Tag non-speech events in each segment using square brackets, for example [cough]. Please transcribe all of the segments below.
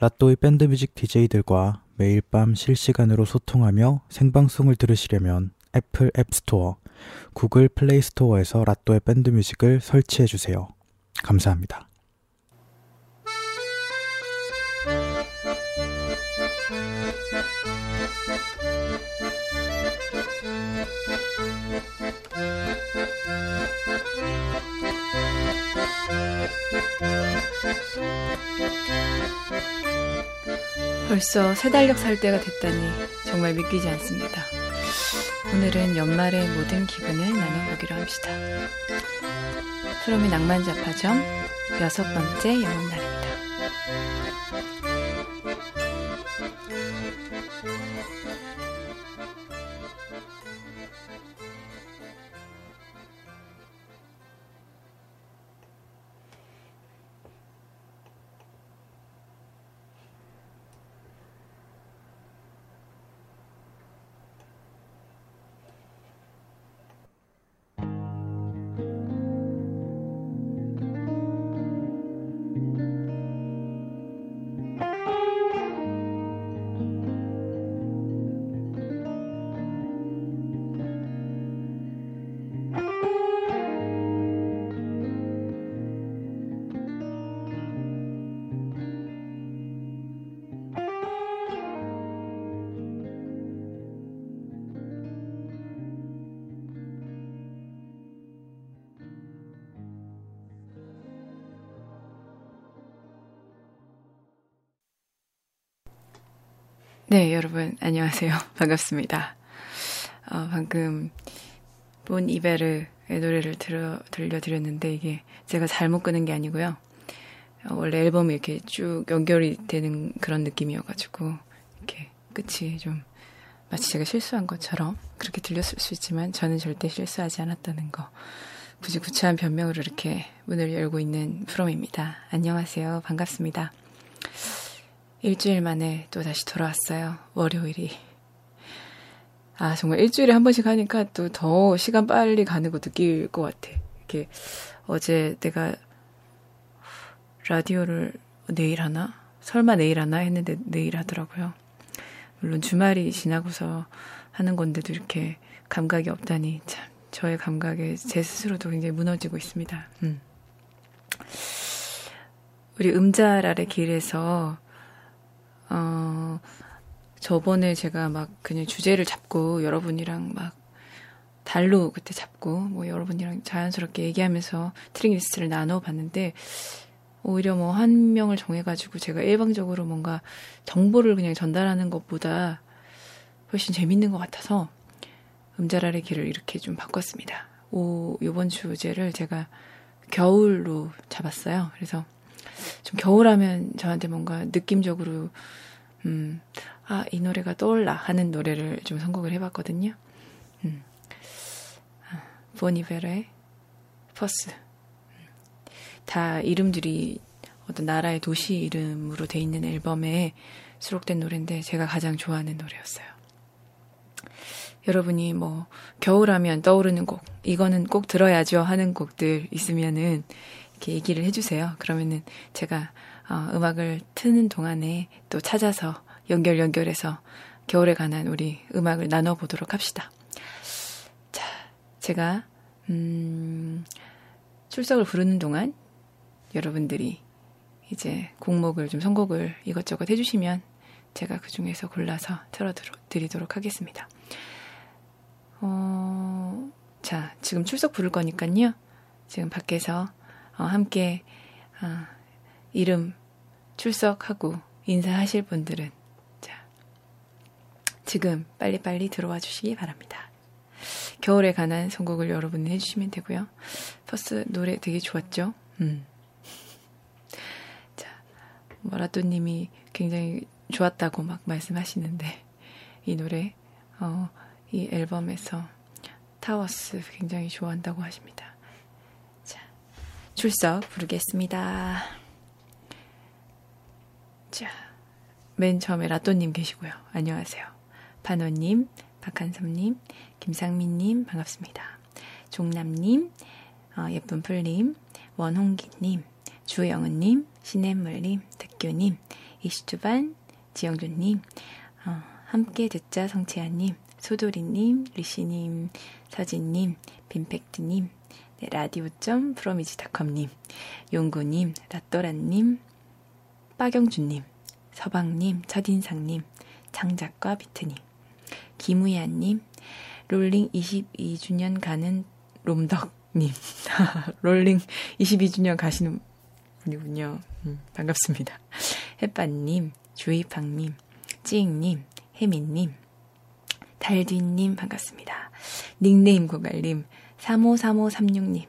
라또의 밴드뮤직 DJ들과 매일 밤 실시간으로 소통하며 생방송을 들으시려면 애플 앱스토어, 구글 플레이스토어에서 라또의 밴드뮤직을 설치해 주세요. 감사합니다. 벌써 세 달력 살 때가 됐다니 정말 믿기지 않습니다. 오늘은 연말의 모든 기분을 나눠보기로 합시다. 프롬의 낭만자파점 여섯 번째 영업 날입니다. 네, 여러분, 안녕하세요. [laughs] 반갑습니다. 어, 방금, 본 이베르의 노래를 들어, 들려드렸는데, 이게 제가 잘못 끄는 게 아니고요. 어, 원래 앨범이 이렇게 쭉 연결이 되는 그런 느낌이어가지고, 이렇게 끝이 좀, 마치 제가 실수한 것처럼 그렇게 들렸을 수 있지만, 저는 절대 실수하지 않았다는 거. 굳이 구차한 변명으로 이렇게 문을 열고 있는 프롬입니다. 안녕하세요. 반갑습니다. 일주일 만에 또 다시 돌아왔어요. 월요일이. 아, 정말 일주일에 한 번씩 하니까 또 더 시간 빨리 가는 거 느낄 것 같아. 이렇게 어제 내가 라디오를 내일 하나? 설마 내일 하나? 했는데 내일 하더라고요. 물론 주말이 지나고서 하는 건데도 이렇게 감각이 없다니 참 저의 감각에 제 스스로도 굉장히 무너지고 있습니다. 음. 우리 음잘 아래 길에서 어, 저번에 제가 막 그냥 주제를 잡고 여러분이랑 막 달로 그때 잡고 뭐 여러분이랑 자연스럽게 얘기하면서 트랙 리스트를 나눠 봤는데 오히려 뭐 한 명을 정해가지고 제가 일방적으로 뭔가 정보를 그냥 전달하는 것보다 훨씬 재밌는 것 같아서 음자랄의 길을 이렇게 좀 바꿨습니다. 오, 요번 주제를 제가 겨울로 잡았어요. 그래서 좀 겨울하면 저한테 뭔가 느낌적으로 음, 아, 이 노래가 떠올라 하는 노래를 좀 선곡을 해봤거든요. 음. 아, 보니베르의 퍼스. 다 이름들이 어떤 나라의 도시 이름으로 돼 있는 앨범에 수록된 노래인데 제가 가장 좋아하는 노래였어요. 여러분이 뭐 겨울하면 떠오르는 곡, 이거는 꼭 들어야죠 하는 곡들 있으면은 이렇게 얘기를 해주세요. 그러면은 제가 어, 음악을 트는 동안에 또 찾아서 연결 연결해서 겨울에 관한 우리 음악을 나눠보도록 합시다. 자, 제가 음, 출석을 부르는 동안 여러분들이 이제 곡목을 좀 선곡을 이것저것 해주시면 제가 그 중에서 골라서 틀어드리도록 하겠습니다. 어, 자, 지금 출석 부를 거니까요. 지금 밖에서 어, 함께 어, 이름 출석하고 인사하실 분들은 자 지금 빨리빨리 들어와 주시기 바랍니다. 겨울에 관한 선곡을 여러분이 해주시면 되고요. 퍼스 노래 되게 좋았죠? 음. 자, 머라또님이 굉장히 좋았다고 막 말씀하시는데 이 노래 어, 이 앨범에서 타워스 굉장히 좋아한다고 하십니다. 출석 부르겠습니다. 자, 맨 처음에 라또님 계시고요. 안녕하세요. 반원님, 박한섭님, 김상민님, 반갑습니다. 종남님, 어, 예쁜 풀님, 원홍기님, 주영은님, 신혜물님, 득규님, 이슈주반, 지영준님, 어, 함께 듣자 성채아님, 소도리님, 리시님, 서진님, 빈팩트님, 네, 라디오점 프로미지닷컴님, 용구님, 라또라님, 빠경준님, 서방님, 첫인상님, 장작과 비트님, 김우야님, 롤링 22주년 가는 롬덕님, [laughs] 롤링 22주년 가시는 분이군요. 음, 반갑습니다. 햇반님, 주이팡님, 찌잉님, 혜민님, 달뒤님 반갑습니다. 닉네임 고갈님, 353536님,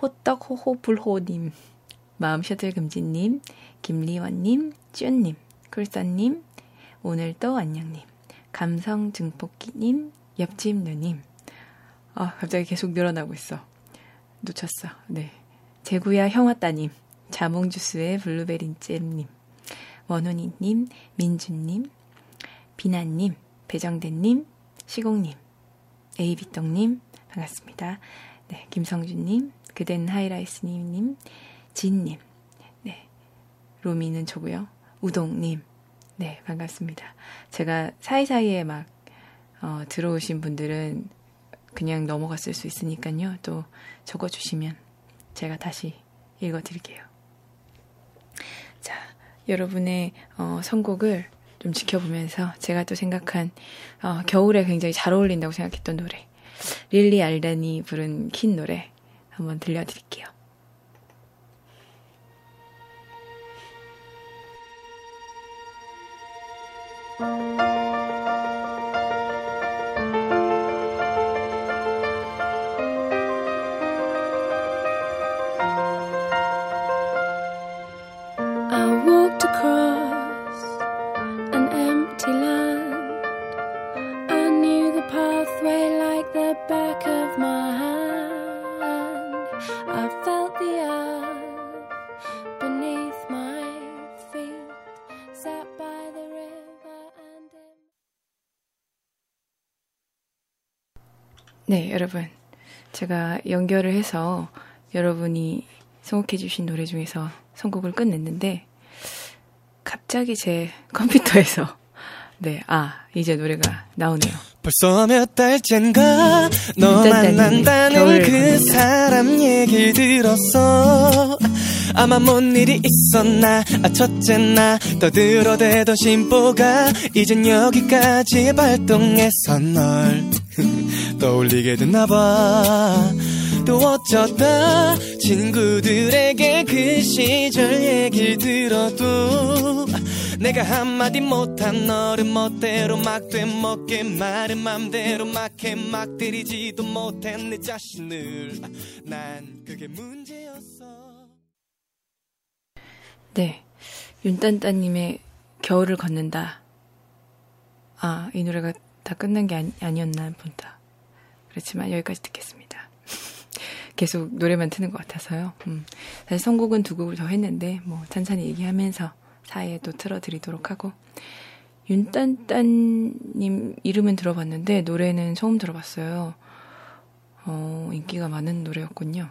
호떡호호불호님, 마음셔틀금지님, 김리원님, 쭈님, 쿨선님, 오늘도 안녕님, 감성증폭기님, 옆집 누님. 아, 갑자기 계속 늘어나고 있어. 놓쳤어. 네. 제구야 형아따님, 자몽주스의 블루베리잼님, 원훈이님, 민주님, 비나님, 배정대님, 시공님, 에이비떡님, 반갑습니다. 네, 김성준님, 그댄 하이라이스님, 진님, 네, 로미는 저고요. 우동님, 네, 반갑습니다. 제가 사이사이에 막, 어, 들어오신 분들은 그냥 넘어갔을 수 있으니까요. 또 적어주시면 제가 다시 읽어드릴게요. 자, 여러분의 어, 선곡을 좀 지켜보면서 제가 또 생각한 어, 겨울에 굉장히 잘 어울린다고 생각했던 노래 릴리 알단이 부른 킨 노래 한번 들려드릴게요. 여러분. 제가 연결을 해서 여러분이 선곡해주신 노래 중에서 선곡을 끝냈는데, 갑자기 제 [laughs] 컴퓨터에서, 네, 아, 이제 노래가 나오네요. 벌써 몇 달째인가 너 만난다는 그 사람 얘기 들었어 아마 뭔 일이 있었나 아 첫째 나 떠들어대던 심보가 이젠 여기까지 발동해서 널 떠올리게 됐나봐. 또 어쩌다 친구들에게 그 시절 얘기 들어도 내가 한마디 못한 너를 멋대로 막 되먹게 말은 맘대로 막해 막 때리지도 못한 내 자신을. 난 그게 문제였어. 네. 윤딴따님의 겨울을 걷는다. 아 이 노래가 다 끝난 게 아니, 아니었나 본다 그렇지만 여기까지 듣겠습니다 [laughs] 계속 노래만 트는 것 같아서요 음, 사실 선곡은 두 곡을 더 했는데 뭐 찬찬히 얘기하면서 사이에 또 틀어드리도록 하고 윤딴딴님 이름은 들어봤는데 노래는 처음 들어봤어요. 어, 인기가 많은 노래였군요.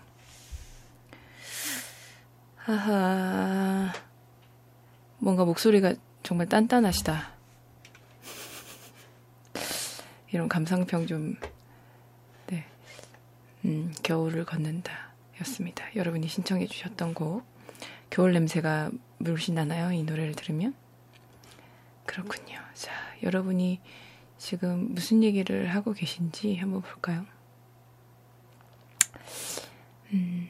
하하, 뭔가 목소리가 정말 단단하시다. [laughs] 이런 감상평 좀, 네, 음, 겨울을 걷는다 였습니다. 여러분이 신청해 주셨던 곡, 겨울 냄새가 물씬 나나요? 이 노래를 들으면? 그렇군요. 자, 여러분이 지금 무슨 얘기를 하고 계신지 한번 볼까요? 음,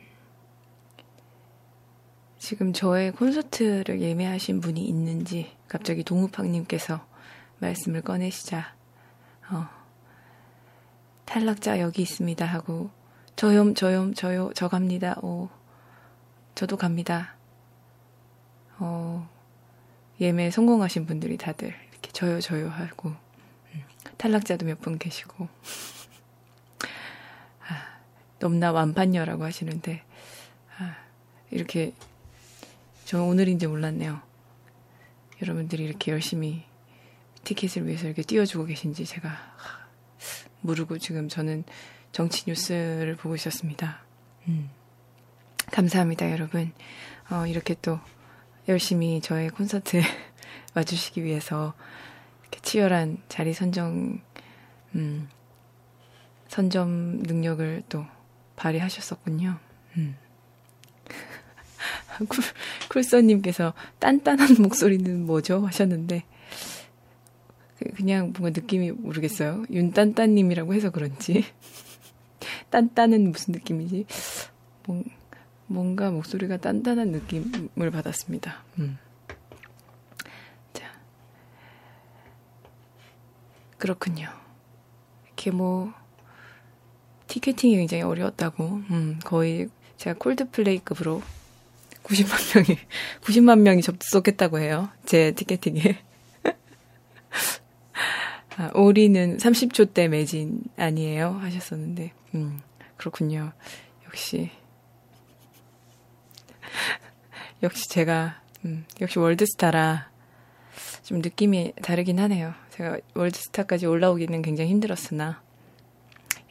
지금 저의 콘서트를 예매하신 분이 있는지 갑자기 동우팡님께서 말씀을 꺼내시자, 어, 탈락자 여기 있습니다 하고, 저요, 저요, 저요, 저 갑니다. 오, 저도 갑니다. 어, 예매 성공하신 분들이 다들 이렇게 저요 저요 하고 음, 탈락자도 몇 분 계시고 [laughs] 아, 넘나 완판녀라고 하시는데 아, 이렇게 저는 오늘인지 몰랐네요. 여러분들이 이렇게 열심히 티켓을 위해서 이렇게 띄워주고 계신지 제가 모르고 지금 저는 정치 뉴스를 보고 있었습니다. 음. 감사합니다, 여러분. 어, 이렇게 또 열심히 저의 콘서트에 [laughs] 와주시기 위해서 이렇게 치열한 자리 선정, 음, 선점 능력을 또 발휘하셨었군요. 음. [laughs] 쿨, 쿨서님께서 딴딴한 목소리는 뭐죠? 하셨는데, 그, 그냥 뭔가 느낌이 모르겠어요. 윤딴딴님이라고 해서 그런지. 딴딴은 무슨 느낌이지? 뭔, 뭔가 목소리가 단단한 느낌을 받았습니다. 음. 자. 그렇군요. 이렇게 뭐, 티켓팅이 굉장히 어려웠다고, 음, 거의 제가 콜드플레이급으로 90만 명이, [laughs] 90만 명이 접속했다고 해요. 제 티켓팅에. 아, 오리는 30초 때 매진 아니에요? 하셨었는데, 음, 그렇군요. 역시, [laughs] 역시 제가, 음, 역시 월드스타라 좀 느낌이 다르긴 하네요. 제가 월드스타까지 올라오기는 굉장히 힘들었으나,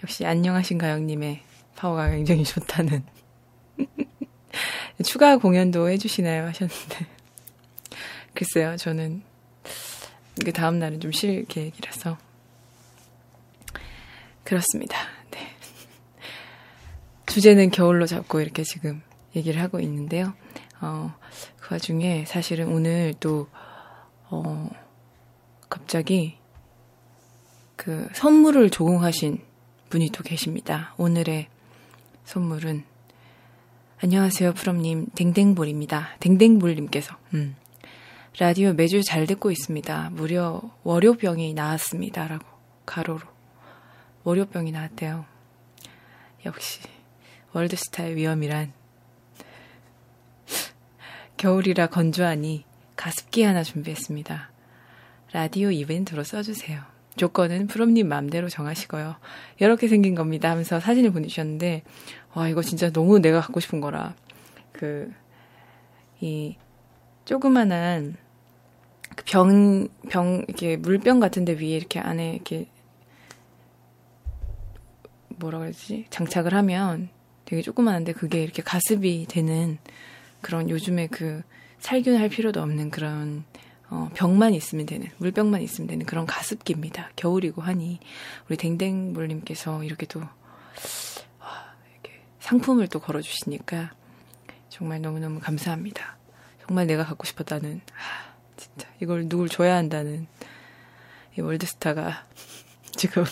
역시 안녕하신가요님의 파워가 굉장히 좋다는. [laughs] 추가 공연도 해주시나요? 하셨는데. [laughs] 글쎄요, 저는 그 다음 날은 좀 쉴 계획이라서. 그렇습니다. 네. 주제는 겨울로 잡고 이렇게 지금 얘기를 하고 있는데요. 어, 그 와중에 사실은 오늘 또, 어, 갑자기 그 선물을 조공하신 분이 또 계십니다. 오늘의 선물은 안녕하세요, 프롬님. 댕댕볼입니다. 댕댕볼님께서, 음. 라디오 매주 잘 듣고 있습니다. 무려 월요병이 나왔습니다. 라고, 가로로. 월요병이 나왔대요. 역시, 월드스타의 위험이란. 겨울이라 건조하니 가습기 하나 준비했습니다. 라디오 이벤트로 써주세요. 조건은 프롬님 마음대로 정하시고요. 이렇게 생긴 겁니다 하면서 사진을 보내주셨는데, 와, 이거 진짜 너무 내가 갖고 싶은 거라. 그, 이, 조그만한, 그 병, 병, 이렇게 물병 같은데 위에 이렇게 안에 이렇게, 뭐라 그러지? 장착을 하면 되게 조그만한데 그게 이렇게 가습이 되는 그런 요즘에 그 살균할 필요도 없는 그런 어, 병만 있으면 되는, 물병만 있으면 되는 그런 가습기입니다. 겨울이고 하니, 우리 댕댕물님께서 이렇게 또, 와, 이렇게 상품을 또 걸어주시니까, 정말 너무너무 감사합니다. 정말 내가 갖고 싶었다는, 아, 진짜, 이걸 누굴 줘야 한다는, 이 월드스타가 [laughs] 지금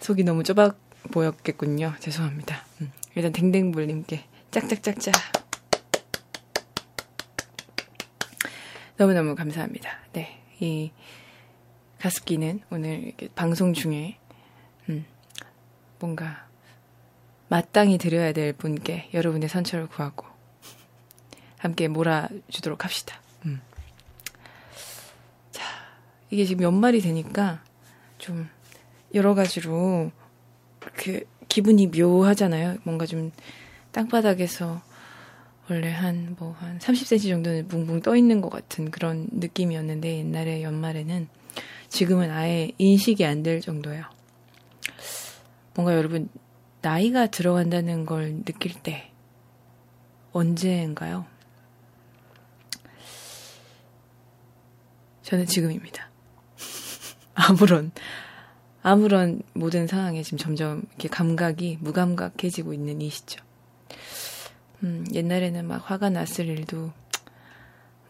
속이 너무 좁아 보였겠군요. 죄송합니다. 음, 일단 댕댕물님께 짝짝짝짝 너무너무 감사합니다. 네. 이 가습기는 오늘 방송 중에, 음, 뭔가 마땅히 드려야 될 분께 여러분의 선처를 구하고 함께 몰아주도록 합시다. 음. 자, 이게 지금 연말이 되니까 좀 여러 가지로 그 기분이 묘하잖아요. 뭔가 좀 땅바닥에서 원래 한, 뭐, 한 30cm 정도는 붕붕 떠 있는 것 같은 그런 느낌이었는데, 옛날에 연말에는 지금은 아예 인식이 안 될 정도예요. 뭔가 여러분, 나이가 들어간다는 걸 느낄 때, 언제인가요? 저는 지금입니다. 아무런, 아무런 모든 상황에 지금 점점 이렇게 감각이 무감각해지고 있는 이 시점. 음, 옛날에는 막 화가 났을 일도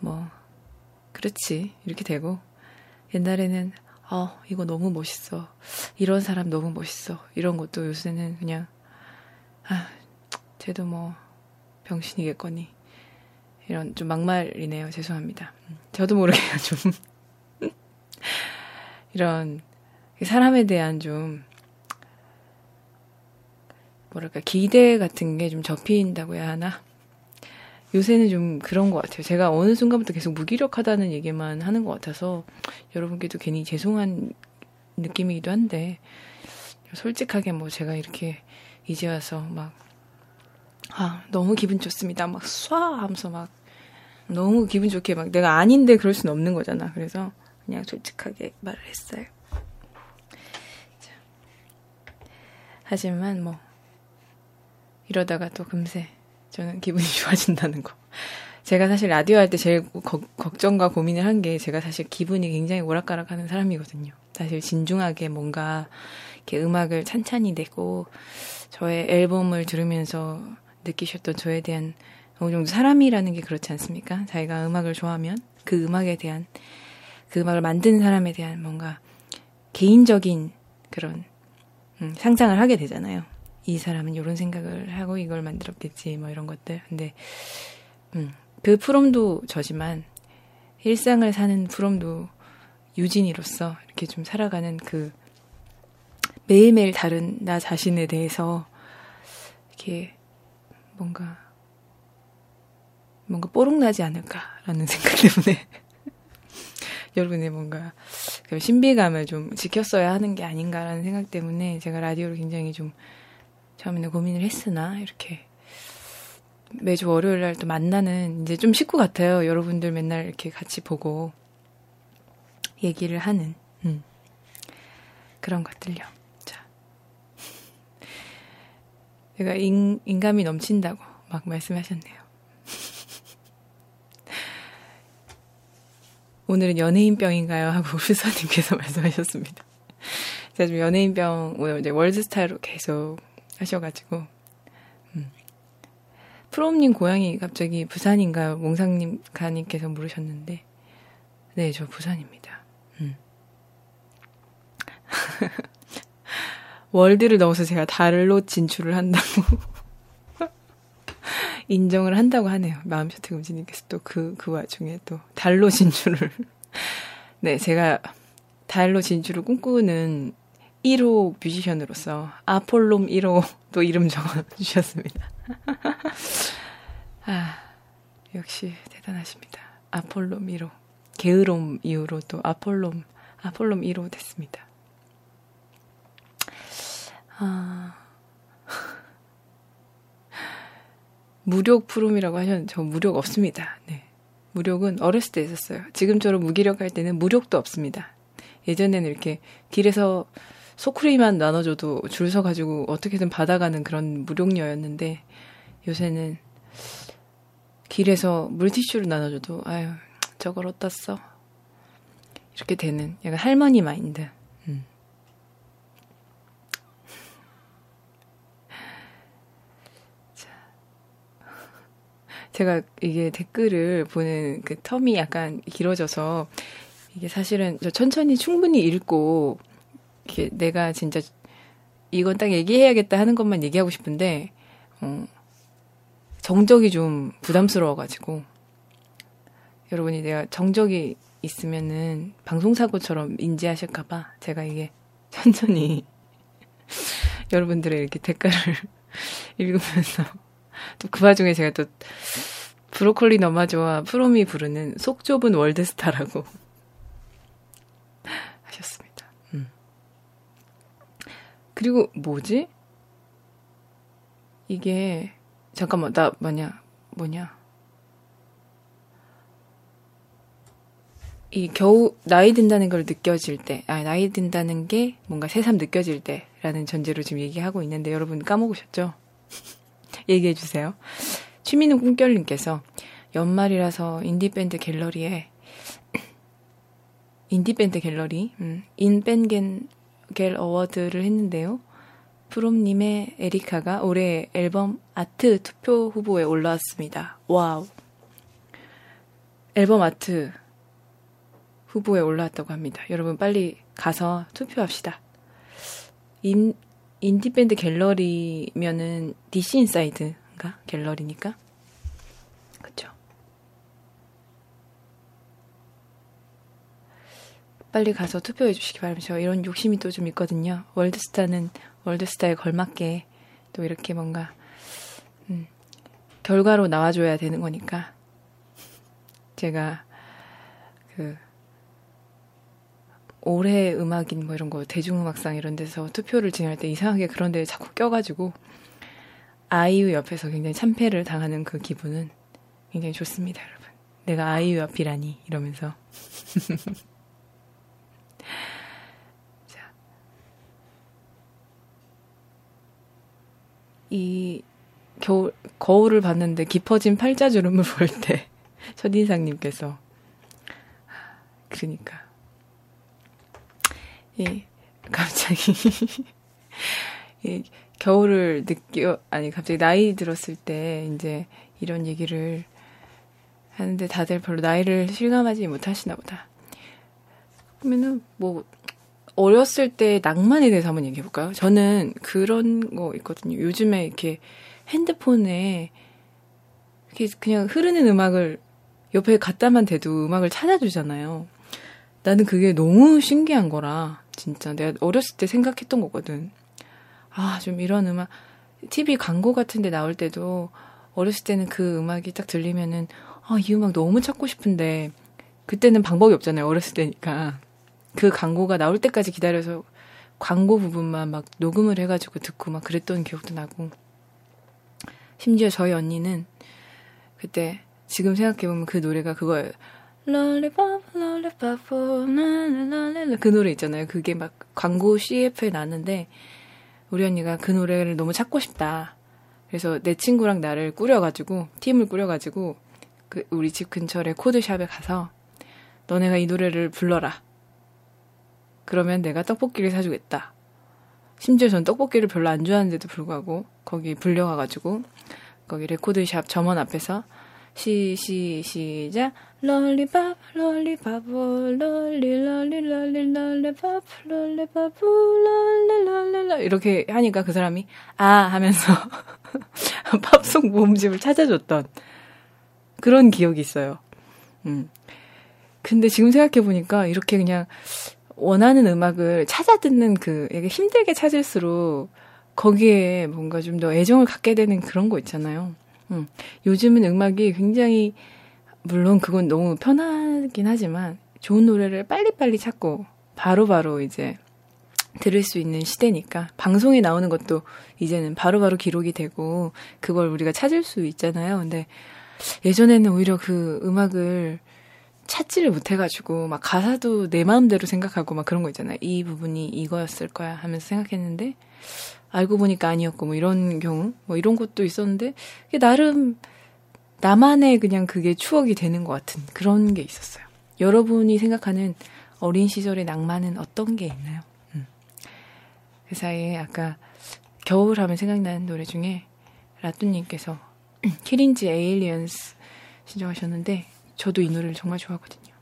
뭐 그렇지 이렇게 되고. 옛날에는 어 이거 너무 멋있어. 이런 사람 너무 멋있어. 이런 것도 요새는 그냥 아 쟤도 뭐 병신이겠거니. 이런 좀 막말이네요. 죄송합니다. 음, 저도 모르게 좀 이런 사람에 대한 좀 뭐랄까 기대 같은 게 좀 접힌다고 해야 하나? 요새는 좀 그런 것 같아요. 제가 어느 순간부터 계속 무기력하다는 얘기만 하는 것 같아서 여러분께도 괜히 죄송한 느낌이기도 한데 솔직하게 뭐 제가 이렇게 이제 와서 막 아, 너무 기분 좋습니다. 막 쏴 하면서 막 너무 기분 좋게 막 내가 아닌데 그럴 수는 없는 거잖아. 그래서 그냥 솔직하게 말을 했어요. 자. 하지만 뭐 이러다가 또 금세 저는 기분이 [laughs] 좋아진다는 거. 제가 사실 라디오 할 때 제일 거, 걱정과 고민을 한 게 제가 사실 기분이 굉장히 오락가락하는 사람이거든요. 사실 진중하게 뭔가 이렇게 음악을 찬찬히 내고 저의 앨범을 들으면서 느끼셨던 저에 대한 어느 정도 사람이라는 게 그렇지 않습니까? 자기가 음악을 좋아하면 그 음악에 대한 그 음악을 만든 사람에 대한 뭔가 개인적인 그런 음, 상상을 하게 되잖아요. 이 사람은 이런 생각을 하고 이걸 만들었겠지 뭐 이런 것들. 근데 음, 그 프롬도 저지만 일상을 사는 프롬도 유진이로서 이렇게 좀 살아가는 그 매일매일 다른 나 자신에 대해서 이렇게 뭔가 뭔가 뽀록나지 않을까라는 [laughs] 생각 때문에 여러분의 뭔가 그 신비감을 좀 지켰어야 하는 게 아닌가라는 생각 때문에 제가 라디오를 굉장히 좀 처음에는 고민을 했으나 이렇게 매주 월요일 날 또 만나는 이제 좀 식구 같아요. 여러분들 맨날 이렇게 같이 보고 얘기를 하는 음. 그런 것들요. 자, [laughs] 제가 인, 인감이 넘친다고 막 말씀하셨네요. 오늘은 연예인병인가요? 하고 [laughs] 후사님께서 말씀하셨습니다. 제가 좀 연예인병, 오늘 이제 월드스타로 계속 하셔가지고, 음. 프롬님 고향이 갑자기 부산인가요? 몽상님 가님께서 물으셨는데, 네, 저 부산입니다. 음. [laughs] 월드를 넣어서 제가 달로 진출을 한다고 인정을 한다고 하네요. 마음 셔틀 금지님께서 또 그, 그 와중에 또 달로 진출을. [laughs] 네, 제가 달로 진출을 꿈꾸는 1호 뮤지션으로서 아폴롬 1호 또 이름 적어주셨습니다. [laughs] 아, 역시 대단하십니다. 아폴롬 1호. 게으름 이후로 또 아폴롬, 아폴롬 1호 됐습니다. 아, 무력 프롬이라고 하셨는데 저 무력 없습니다. 네. 무력은 어렸을 때 있었어요. 지금처럼 무기력할 때는 무력도 없습니다. 예전에는 이렇게 길에서 소쿠리만 나눠줘도 줄 서가지고 어떻게든 받아가는 그런 무력녀였는데 요새는 길에서 물티슈를 나눠줘도 아유 저걸 어디다 써 이렇게 되는 약간 할머니 마인드 제가 이게 댓글을 보는 그 텀이 약간 길어져서 이게 사실은 저 천천히 충분히 읽고 이게 내가 진짜 이건 딱 얘기해야겠다 하는 것만 얘기하고 싶은데 어 정적이 좀 부담스러워가지고. 여러분이 내가 정적이 있으면은 방송사고처럼 인지하실까봐 제가 이게 [laughs] 천천히 여러분들의 이렇게 댓글을 읽으면서 또 그 와중에 제가 또 브로콜리 너마저와 프롬이 부르는 속 좁은 월드스타라고 [laughs] 하셨습니다. 음. 그리고 뭐지? 이게 잠깐만 나 뭐냐 뭐냐 이 겨우 나이 든다는 걸 느껴질 때, 아 나이 든다는 게 뭔가 새삼 느껴질 때라는 전제로 지금 얘기하고 있는데 여러분 까먹으셨죠? [laughs] 얘기해 주세요. 취미는 꿈결님께서 연말이라서 인디밴드 갤러리에 [clears throat] 인디밴드 갤러리 음, 인밴갤 award를 했는데요. 프롬님의 에리카가 올해 앨범 아트 투표 후보에 올라왔습니다. Wow. 앨범 아트 후보에 올라왔다고 합니다. 여러분 빨리 가서 투표합시다. 인, 인디밴드 갤러리면은 DC 인사이드인가? 갤러리니까. 그쵸. 빨리 가서 투표해 주시기 바랍니다. 저 이런 욕심이 또 좀 있거든요. 월드스타는 월드스타에 걸맞게 또 이렇게 뭔가, 음, 결과로 나와줘야 되는 거니까. 제가, 그, 올해 음악인 뭐 이런 거 대중음악상 이런 데서 투표를 진행할 때 이상하게 그런 데 자꾸 껴가지고 아이유 옆에서 굉장히 참패를 당하는 그 기분은 굉장히 좋습니다, 여러분. 내가 아이유 옆이라니 이러면서 [laughs] 자. 이 겨울 거울을 봤는데 깊어진 팔자주름을 [laughs] 볼 때 첫인상님께서. 그러니까. 예, 갑자기. [laughs] 예, 겨울을 느껴, 아니, 갑자기 나이 들었을 때, 이제, 이런 얘기를 하는데 다들 별로 나이를 실감하지 못하시나 보다. 그러면은, 뭐, 어렸을 때 낭만에 대해서 한번 얘기해 볼까요? 저는 그런 거 있거든요. 요즘에 이렇게 핸드폰에 이렇게 그냥 흐르는 음악을 옆에 갖다만 대도 음악을 찾아주잖아요. 나는 그게 너무 신기한 거라 진짜 내가 어렸을 때 생각했던 거거든. 아, 좀 이런 음악 TV 광고 같은 데 나올 때도 어렸을 때는 그 음악이 딱 들리면은 아, 이 음악 너무 찾고 싶은데 그때는 방법이 없잖아요. 어렸을 때니까. 그 광고가 나올 때까지 기다려서 광고 부분만 막 녹음을 해가지고 듣고 막 그랬던 기억도 나고. 심지어 저희 언니는 그때 지금 생각해보면 그 노래가 그거예요. 롤리팝, 롤리팝, 랄랄랄라 그 노래 있잖아요. 그게 막 광고 CF에 나왔는데 우리 언니가 그 노래를 너무 찾고 싶다. 그래서 내 친구랑 나를 꾸려가지고 팀을 꾸려가지고 그 우리 집 근처 레코드샵에 가서 너네가 이 노래를 불러라. 그러면 내가 떡볶이를 사주겠다. 심지어 전 떡볶이를 별로 안 좋아하는데도 불구하고 거기 불려가가지고 거기 레코드샵 점원 앞에서 시, 시, 시작. Lollipop, lollipop, lolli, lolli, lolli, lollipop, lollipop, lolli, lolli, lolli. 이렇게 하니까 그 사람이, 아, 하면서 [laughs] 팝송 모음집을 찾아줬던 그런 기억이 있어요. 음. 근데 지금 생각해 보니까 이렇게 그냥 원하는 음악을 찾아 듣는 그, 힘들게 찾을수록 거기에 뭔가 좀 더 애정을 갖게 되는 그런 거 있잖아요. 음. 요즘은 음악이 굉장히, 물론 그건 너무 편하긴 하지만 좋은 노래를 빨리빨리 찾고 바로바로 바로 이제 들을 수 있는 시대니까 방송에 나오는 것도 이제는 바로바로 바로 기록이 되고 그걸 우리가 찾을 수 있잖아요. 근데 예전에는 오히려 그 음악을 찾지를 못해가지고 막 가사도 내 마음대로 생각하고 막 그런 거 있잖아요. 이 부분이 이거였을 거야 하면서 생각했는데 알고 보니까 아니었고 뭐 이런 경우 뭐 이런 것도 있었는데 나름 나만의 그냥 그게 추억이 되는 것 같은 그런 게 있었어요. 여러분이 생각하는 어린 시절의 낭만은 어떤 게 있나요? 음. 그 사이에 아까 겨울 하면 생각나는 노래 중에 라뚜님께서 [clears throat] 키린지 Aliens 신청하셨는데 저도 이 노래를 정말 좋아하거든요.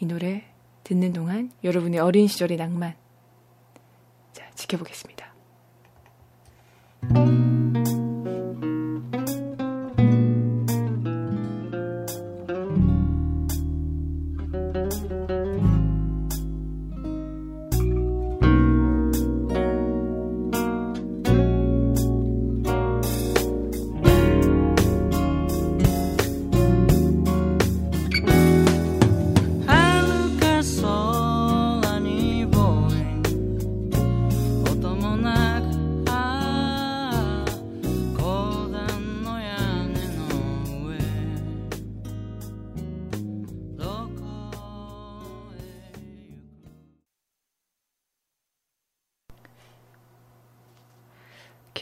이 노래 듣는 동안 여러분의 어린 시절의 낭만 자 지켜보겠습니다.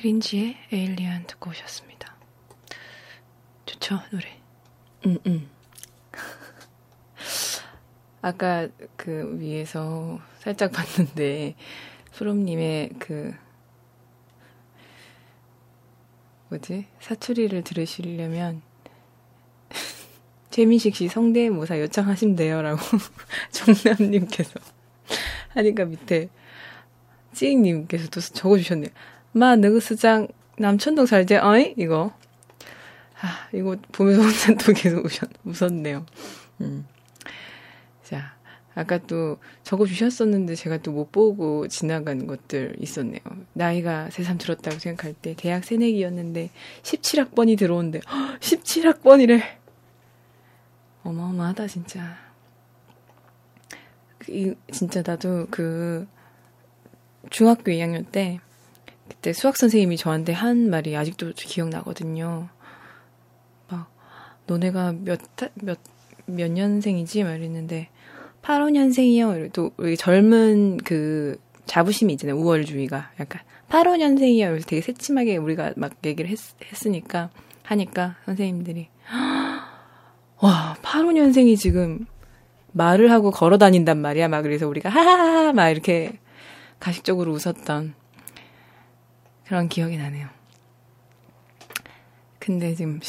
린지의 에일리언 듣고 오셨습니다. 좋죠, 노래. 음, 음. [laughs] 아까 그 위에서 살짝 봤는데, 소롬님의 그, 뭐지? 사투리를 들으시려면, [laughs] 최민식 씨 성대모사 요청하시면 돼요. 라고 [laughs] 정남님께서 하니까 밑에 찌익님께서도 적어주셨네요. 마 느그스장 남천동 살제 어이 이거 아 이거 보면서 혼자 또 계속 웃었, 웃었네요. 음. 자 아까 또 적어주셨었는데 제가 또 못 보고 지나간 것들 있었네요. 나이가 새삼 들었다고 생각할 때 대학 새내기였는데 17학번이 들어온대. 17학번이래. 어마어마하다 진짜. 이, 진짜 나도 그 중학교 2학년 때 그때 수학 선생님이 저한테 한 말이 아직도 기억나거든요. 막 너네가 몇몇몇 년생이지? 말했는데 85년생이요. 또 우리 젊은 그 자부심이 있잖아요. 우월주의가 약간 85년생이요. 그래서 되게 새침하게 우리가 막 얘기를 했, 했으니까 하니까 선생님들이 와, 85년생이 지금 말을 하고 걸어 다닌단 말이야. 막 그래서 우리가 하하하 막 이렇게 가식적으로 웃었던 그런 기억이 나네요. 근데 지금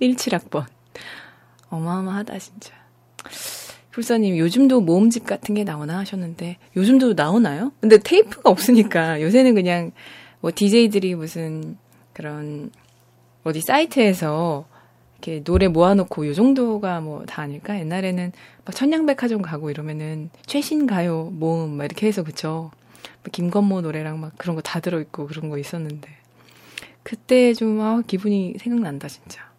17학번. [laughs] 어마어마하다, 진짜. 불사님, 요즘도 모음집 같은 게 나오나 하셨는데, 요즘도 나오나요? 근데 테이프가 없으니까, 요새는 그냥, 뭐, DJ들이 무슨, 그런, 어디 사이트에서, 이렇게 노래 모아놓고, 요 정도가 뭐, 다 아닐까? 옛날에는, 막 천냥백화점 가고 이러면은, 최신 가요 모음, 막 이렇게 해서, 그쵸? 김건모 노래랑 막 그런 거 다 들어있고, 그런 거 있었는데. 그때 좀, 아, 기분이 생각난다, 진짜.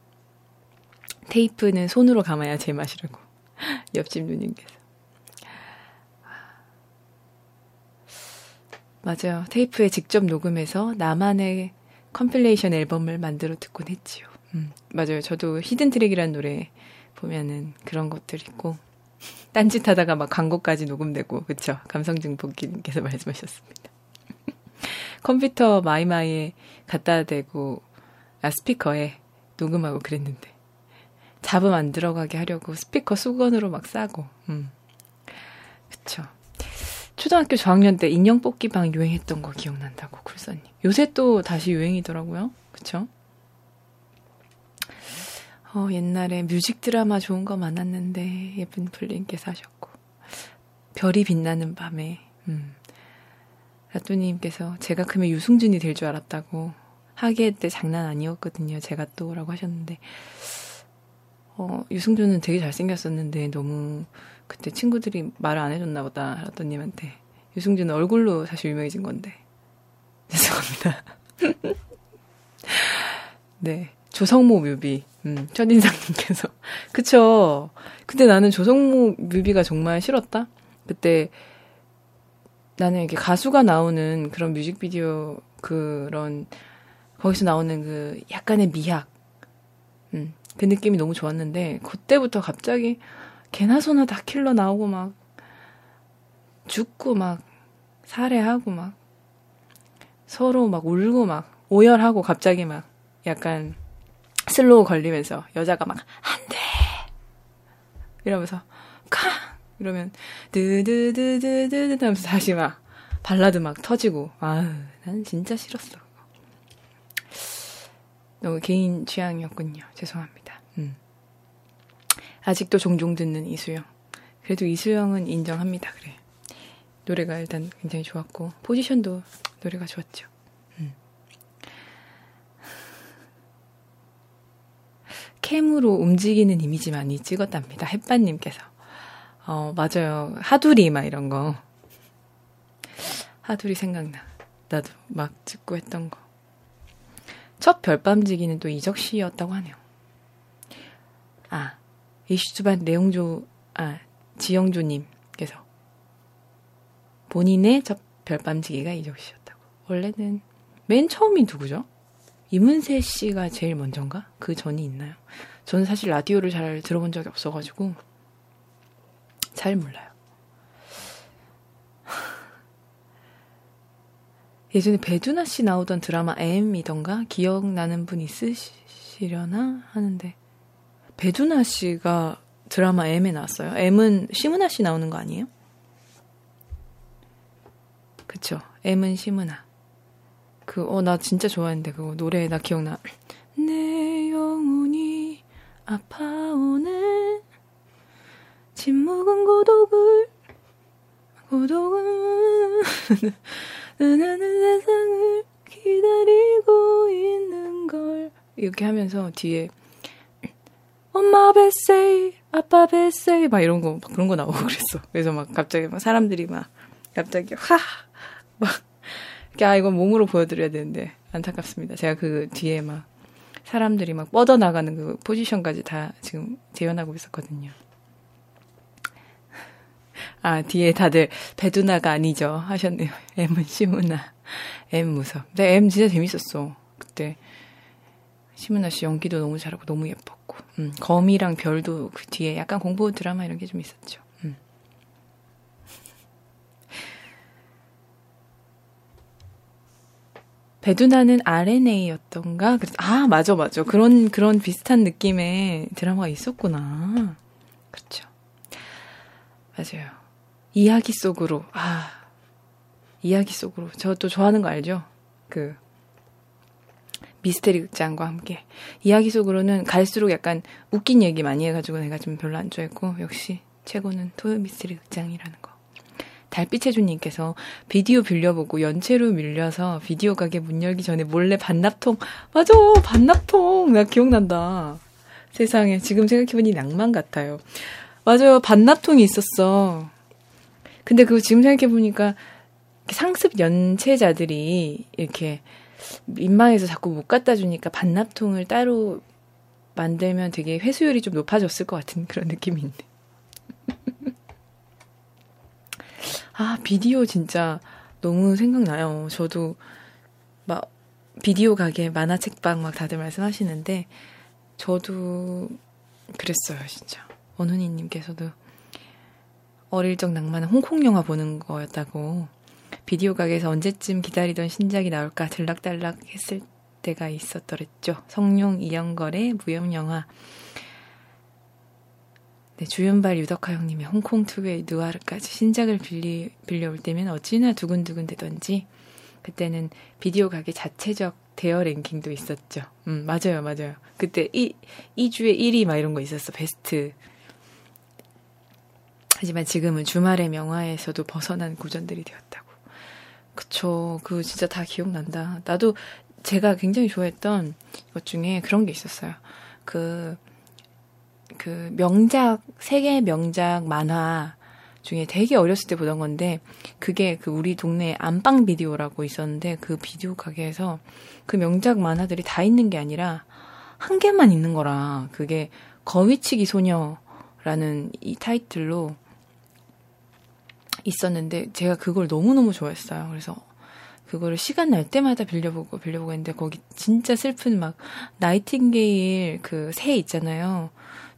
테이프는 손으로 감아야 제맛이라고. [laughs] 옆집 누님께서. 맞아요. 테이프에 직접 녹음해서 나만의 compilation 앨범을 만들어 듣곤 했지요. 음, 맞아요. 저도 hidden track이라는 노래 보면은 그런 것들 있고 딴짓 하다가 막 광고까지 녹음되고 그쵸? 감성증 복기님께서 [laughs] 말씀하셨습니다. 컴퓨터 마이마이에 갖다 대고 아 스피커에 녹음하고 그랬는데 잡음 안 들어가게 하려고 스피커 수건으로 막 싸고, 음. 그쵸. 초등학교 저학년 때 인형 뽑기방 유행했던 거 기억난다고, 쿨사님. 요새 또 다시 유행이더라고요. 그쵸? 어, 옛날에 뮤직 드라마 좋은 거 많았는데, 예쁜 풀님께서 하셨고. 별이 빛나는 밤에, 음. 라또님께서 제가 크면 유승준이 될 줄 알았다고. 하계 때 장난 아니었거든요. 제가 또, 라고 하셨는데. 어, 유승준은 되게 잘생겼었는데 너무 그때 친구들이 말을 안 해줬나 보다 라더님한테 유승준은 얼굴로 사실 유명해진 건데 [laughs] 죄송합니다. [laughs] 네 조성모 뮤비 음, 첫인상님께서. [laughs] 그쵸. 근데 나는 조성모 뮤비가 정말 싫었다? 그때 나는 이렇게 가수가 나오는 그런 뮤직비디오 그런 거기서 나오는 그 약간의 미학. 음, 그 느낌이 너무 좋았는데 그때부터 갑자기 개나 소나 다 킬러 나오고 막 죽고 막 살해하고 막 서로 막 울고 막 오열하고 갑자기 막 약간 slow 걸리면서 여자가 막 안 돼 이러면서 카 이러면 드드드드드드 하면서 다시 막 발라드 막 터지고 아우 난 진짜 싫었어 너무 개인 취향이었군요 죄송합니다. 음. 아직도 종종 듣는 이수영. 그래도 이수영은 인정합니다. 그래. 노래가 일단 굉장히 좋았고 포지션도 노래가 좋았죠. 캠으로 움직이는 이미지 많이 찍었답니다. 햇반님께서. 어, 맞아요. 하두리, 막 이런 거. 하두리 생각나. 나도 막 찍고 했던 거. 첫 별밤지기는 또 이적 씨였다고 하네요. 아, 이슈투반 내용조, 아, 지영조님께서 본인의 첫 별밤지기가 이적 씨였다고. 원래는 맨 처음이 누구죠? 이문세 씨가 제일 먼저인가? 그 전이 있나요? 저는 사실 라디오를 잘 들어본 적이 없어가지고 잘 몰라요. [laughs] 예전에 배두나 씨 나오던 드라마 M이던가 기억나는 분 있으시려나 하는데 배두나 씨가 드라마 M에 나왔어요. M은 시문아 씨 나오는 거 아니에요? 그쵸. M은 시문아. 그, 어, 나 진짜 좋아했는데, 그거 노래 나 기억나. 내 영혼이 아파오네. 침묵은 고독을, 고독은, [laughs] 은하는 세상을 기다리고 있는 걸. 이렇게 하면서 뒤에 엄마 뱃세이, 아빠 뱃세이, 막 이런 거, 막 그런 거 나오고 그랬어. 그래서 막 갑자기 막 사람들이 막, 갑자기 하! 막, 야, 이건 몸으로 보여드려야 되는데, 안타깝습니다. 제가 그 뒤에 막, 사람들이 막 뻗어나가는 그 포지션까지 다 지금 재현하고 있었거든요. 아, 뒤에 다들 배두나가 아니죠. 하셨네요. [laughs] M은 시무나. M 무섭. 근데 M 진짜 재밌었어. 그때. 시문아 씨 연기도 너무 잘하고 너무 예뻤고 음, 거미랑 별도 그 뒤에 약간 공부 드라마 이런 게 좀 있었죠. 배두나는 RNA였던가? 그래서, 아, 맞아, 맞아. 그런, 그런 비슷한 느낌의 드라마가 있었구나. 그렇죠. 맞아요. 이야기 속으로, 아, 이야기 속으로. 저 또 좋아하는 거 알죠? 그, 미스테리 극장과 함께. 이야기 속으로는 갈수록 약간 웃긴 얘기 많이 해가지고 내가 좀 별로 안 좋아했고, 역시 최고는 토요 미스테리 극장이라는 거. 달빛의 주님께서 비디오 빌려보고 연체로 밀려서 비디오 가게 문 열기 전에 몰래 반납통, 맞아! 반납통! 나 기억난다. 세상에. 지금 생각해보니 낭만 같아요. 맞아요. 반납통이 있었어. 근데 그거 지금 생각해보니까 상습 연체자들이 이렇게 민망해서 자꾸 못 갖다 주니까 반납통을 따로 만들면 되게 회수율이 좀 높아졌을 것 같은 그런 느낌이 있네. 아, 비디오 진짜 너무 생각나요. 저도 막 비디오 가게 만화책방 막 다들 말씀하시는데 저도 그랬어요, 진짜. 원훈이님께서도 어릴 적 낭만은 홍콩 영화 보는 거였다고 비디오 가게에서 언제쯤 기다리던 신작이 나올까 들락달락 했을 때가 있었더랬죠. 성룡 이영걸의 무협 영화. 네, 주연발 유덕화 형님의 홍콩 특유의 누아르까지 신작을 빌리, 빌려올 때면 어찌나 두근두근 되던지 그때는 비디오 가게 자체적 대여 랭킹도 있었죠. 음, 맞아요, 맞아요. 그때 이, 2주에 1위 막 이런 거 있었어. 베스트. 하지만 지금은 주말의 명화에서도 벗어난 고전들이 되었다고. 그쵸. 그 진짜 다 기억난다. 나도 제가 굉장히 좋아했던 것 중에 그런 게 있었어요. 그, 그 명작, 세계 명작 만화 중에 되게 어렸을 때 보던 건데, 그게 그 우리 동네 안방 비디오라고 있었는데, 그 비디오 가게에서 그 명작 만화들이 다 있는 게 아니라, 한 개만 있는 거라, 그게 거위치기 소녀라는 이 타이틀로 있었는데 제가 그걸 너무너무 좋아했어요. 그래서 그거를 시간 날 때마다 빌려보고 빌려보고 했는데 거기 진짜 슬픈 막 나이팅게일 그 새 있잖아요.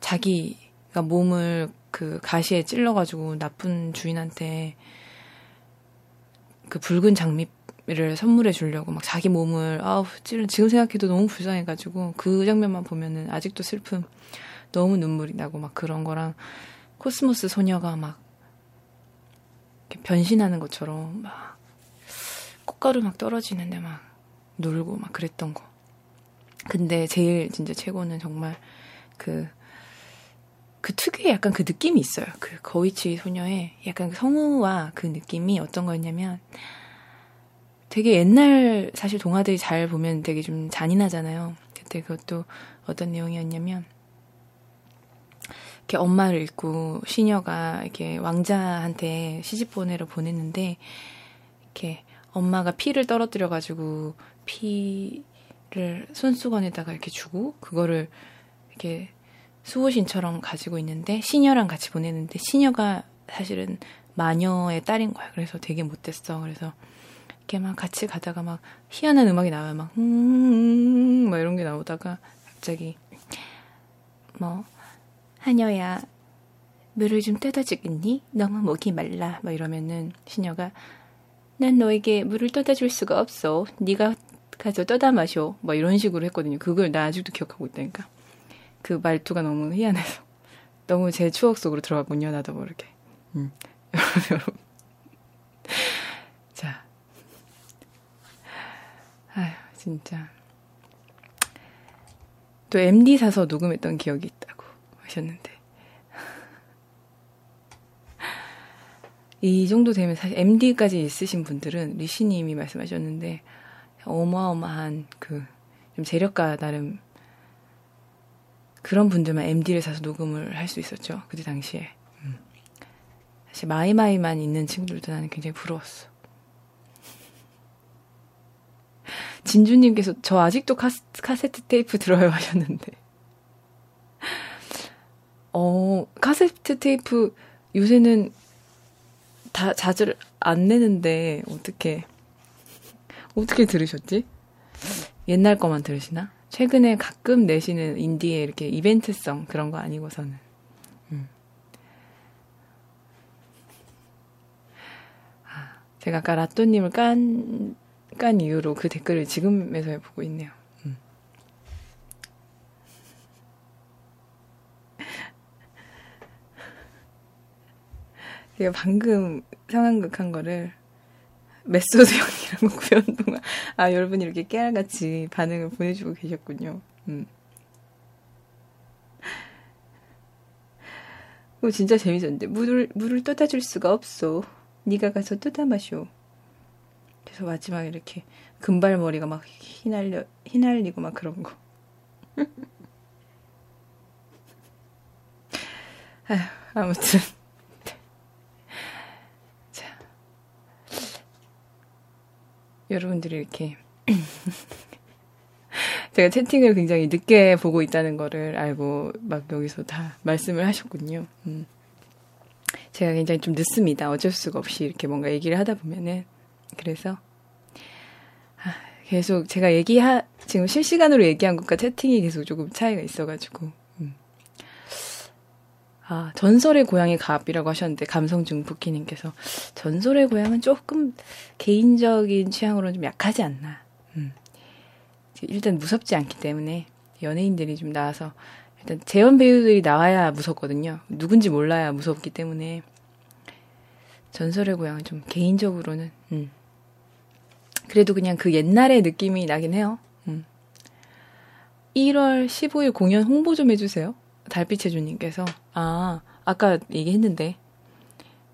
자기가 몸을 그 가시에 찔러가지고 나쁜 주인한테 그 붉은 장미를 선물해 주려고 막 자기 몸을 아우 찔 지금 생각해도 너무 불쌍해가지고 그 장면만 보면은 아직도 슬픔 너무 눈물이 나고 막 그런 거랑 코스모스 소녀가 막 변신하는 것처럼 막 꽃가루 막 떨어지는데 막 놀고 막 그랬던 거. 근데 제일 진짜 최고는 정말 그, 그 특유의 약간 그 느낌이 있어요. 그 거위치 소녀의 약간 그 성우와 그 느낌이 어떤 거였냐면 되게 옛날 사실 동화들이 잘 보면 되게 좀 잔인하잖아요. 그때 그것도 어떤 내용이었냐면 이렇게 엄마를 잃고 시녀가 이렇게 왕자한테 시집 보내러 보냈는데 이렇게 엄마가 피를 떨어뜨려 가지고 피를 손수건에다가 이렇게 주고 그거를 이렇게 수호신처럼 가지고 있는데 시녀랑 같이 보내는데 시녀가 사실은 마녀의 딸인 거야. 그래서 되게 못됐어. 그래서 이렇게 막 같이 가다가 막 희한한 음악이 나와요. 막, 음, 막 이런 게 나오다가 갑자기 뭐 하녀야, 물을 좀 떠다 주겠니? 너무 목이 말라. 막 이러면은 시녀가 난 너에게 물을 떠다 줄 수가 없어. 네가 가서 떠다 마셔. 막 이런 식으로 했거든요. 그걸 나 아직도 기억하고 있다니까. 그 말투가 너무 희한해서 [laughs] 너무 제 추억 속으로 들어갔군요. 나도 모르게. 음. 여러분. [laughs] 자. 아휴, 진짜. 또 MD 사서 녹음했던 기억이 있다고. 하셨는데. [laughs] 이 정도 되면 사실 MD까지 있으신 분들은 리시님이 말씀하셨는데 어마어마한 그 좀 재력가 나름 그런 분들만 MD를 사서 녹음을 할 수 있었죠 그때 당시에 음. 사실 마이마이만 있는 친구들도 나는 굉장히 부러웠어. [laughs] 진주님께서 저 아직도 카스, 카세트 테이프 들어요 하셨는데 [laughs] 어, 카세트 테이프 요새는 다 자주 안 내는데 어떻게 어떻게 들으셨지? 옛날 거만 들으시나? 최근에 가끔 내시는 인디의 이렇게 이벤트성 그런 거 아니고서는. 음. 아, 제가 아까 라또님을 깐 깐 이후로 그 댓글을 지금에서야 보고 있네요. 음. [laughs] 제가 방금 상황극 한 거를 method 연기랑 구현 [laughs] 동안 아 여러분이 이렇게 깨알같이 반응을 보내주고 계셨군요. 음. 그 진짜 재밌었는데 물을 물을 떠다 줄 수가 없어. 네가 가서 떠다 마쇼. 그래서 마지막에 이렇게 금발머리가 막 휘날려 휘날리고 막 그런 거. [laughs] 아휴, 아무튼 여러분들이 이렇게 [clears throat] 제가 채팅을 굉장히 늦게 보고 있다는 거를 알고 막 여기서 다 말씀을 하셨군요. 음. 제가 굉장히 좀 늦습니다. 어쩔 수가 없이 이렇게 뭔가 얘기를 하다 보면은. 그래서, 아, 계속 제가 얘기하, 지금 실시간으로 얘기한 것과 채팅이 계속 조금 차이가 있어가지고, 음. 아, 전설의 고향의 갑이라고 하셨는데, 감성중 부키님께서, 전설의 고향은 조금 개인적인 취향으로는 좀 약하지 않나. 음. 일단 무섭지 않기 때문에 연예인들이 좀 나와서 일단 재연 배우들이 나와야 무섭거든요. 누군지 몰라야 무섭기 때문에 전설의 고향은 좀 개인적으로는 음. 그래도 그냥 그 옛날의 느낌이 나긴 해요. 음. 1월 15일 공연 홍보 좀 해주세요. 달빛의 주님께서 아 아까 얘기했는데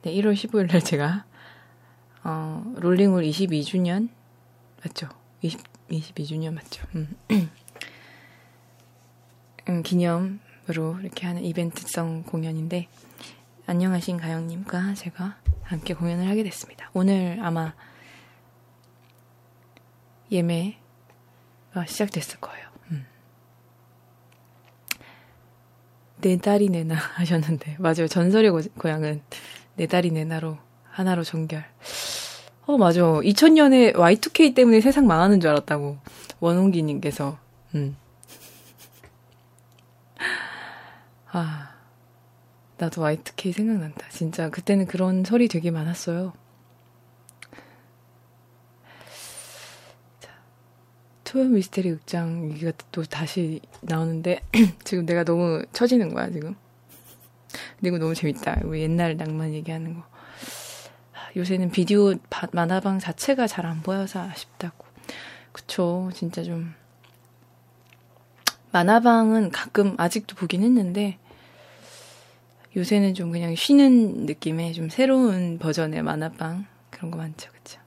네 1월 15일 날 제가 어, 롤링홀 22주년 맞죠? 20, 22주년 맞죠? 음. [clears throat] 음, 기념으로 이렇게 하는 이벤트성 공연인데 안녕하신 가영님과 제가 함께 공연을 하게 됐습니다. 오늘 아마 예매가 시작됐을 거예요. 음. 내 딸이 내나 [laughs] 하셨는데 맞아요. 전설의 고, 고향은 내 딸이 내나로 하나로 종결. 어, 맞아. 2000년에 Y2K 때문에 세상 망하는 줄 알았다고. 원홍기님께서. 음. 아, 나도 Y2K 생각난다. 진짜 그때는 그런 설이 되게 많았어요. 토요 미스테리 극장 얘기가 또 다시 나오는데 [clears throat] 지금 내가 너무 처지는 거야 지금. 근데 이거 너무 재밌다. 이거 옛날 낭만 얘기하는 거. 요새는 비디오 만화방 자체가 잘 안 보여서 아쉽다고. 그쵸. 진짜 좀. 만화방은 가끔 아직도 보긴 했는데, 요새는 좀 그냥 쉬는 느낌의 좀 새로운 버전의 만화방 그런 거 많죠, 그쵸?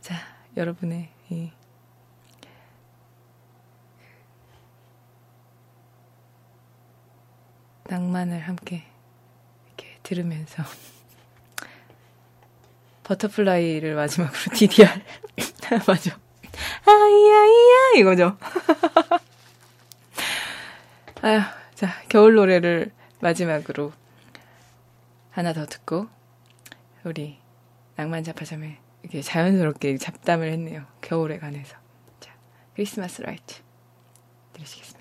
자, 여러분의 이 낭만을 함께 들으면서 [laughs] Butterfly를 마지막으로 [laughs] DDR [laughs] 맞아. 아이야이야! 이거죠. 아휴 자 겨울 노래를 마지막으로 하나 더 듣고 우리 낭만 잡화점에 이렇게 자연스럽게 잡담을 했네요. 겨울에 관해서. 자 Christmas Lights 들으시겠습니다.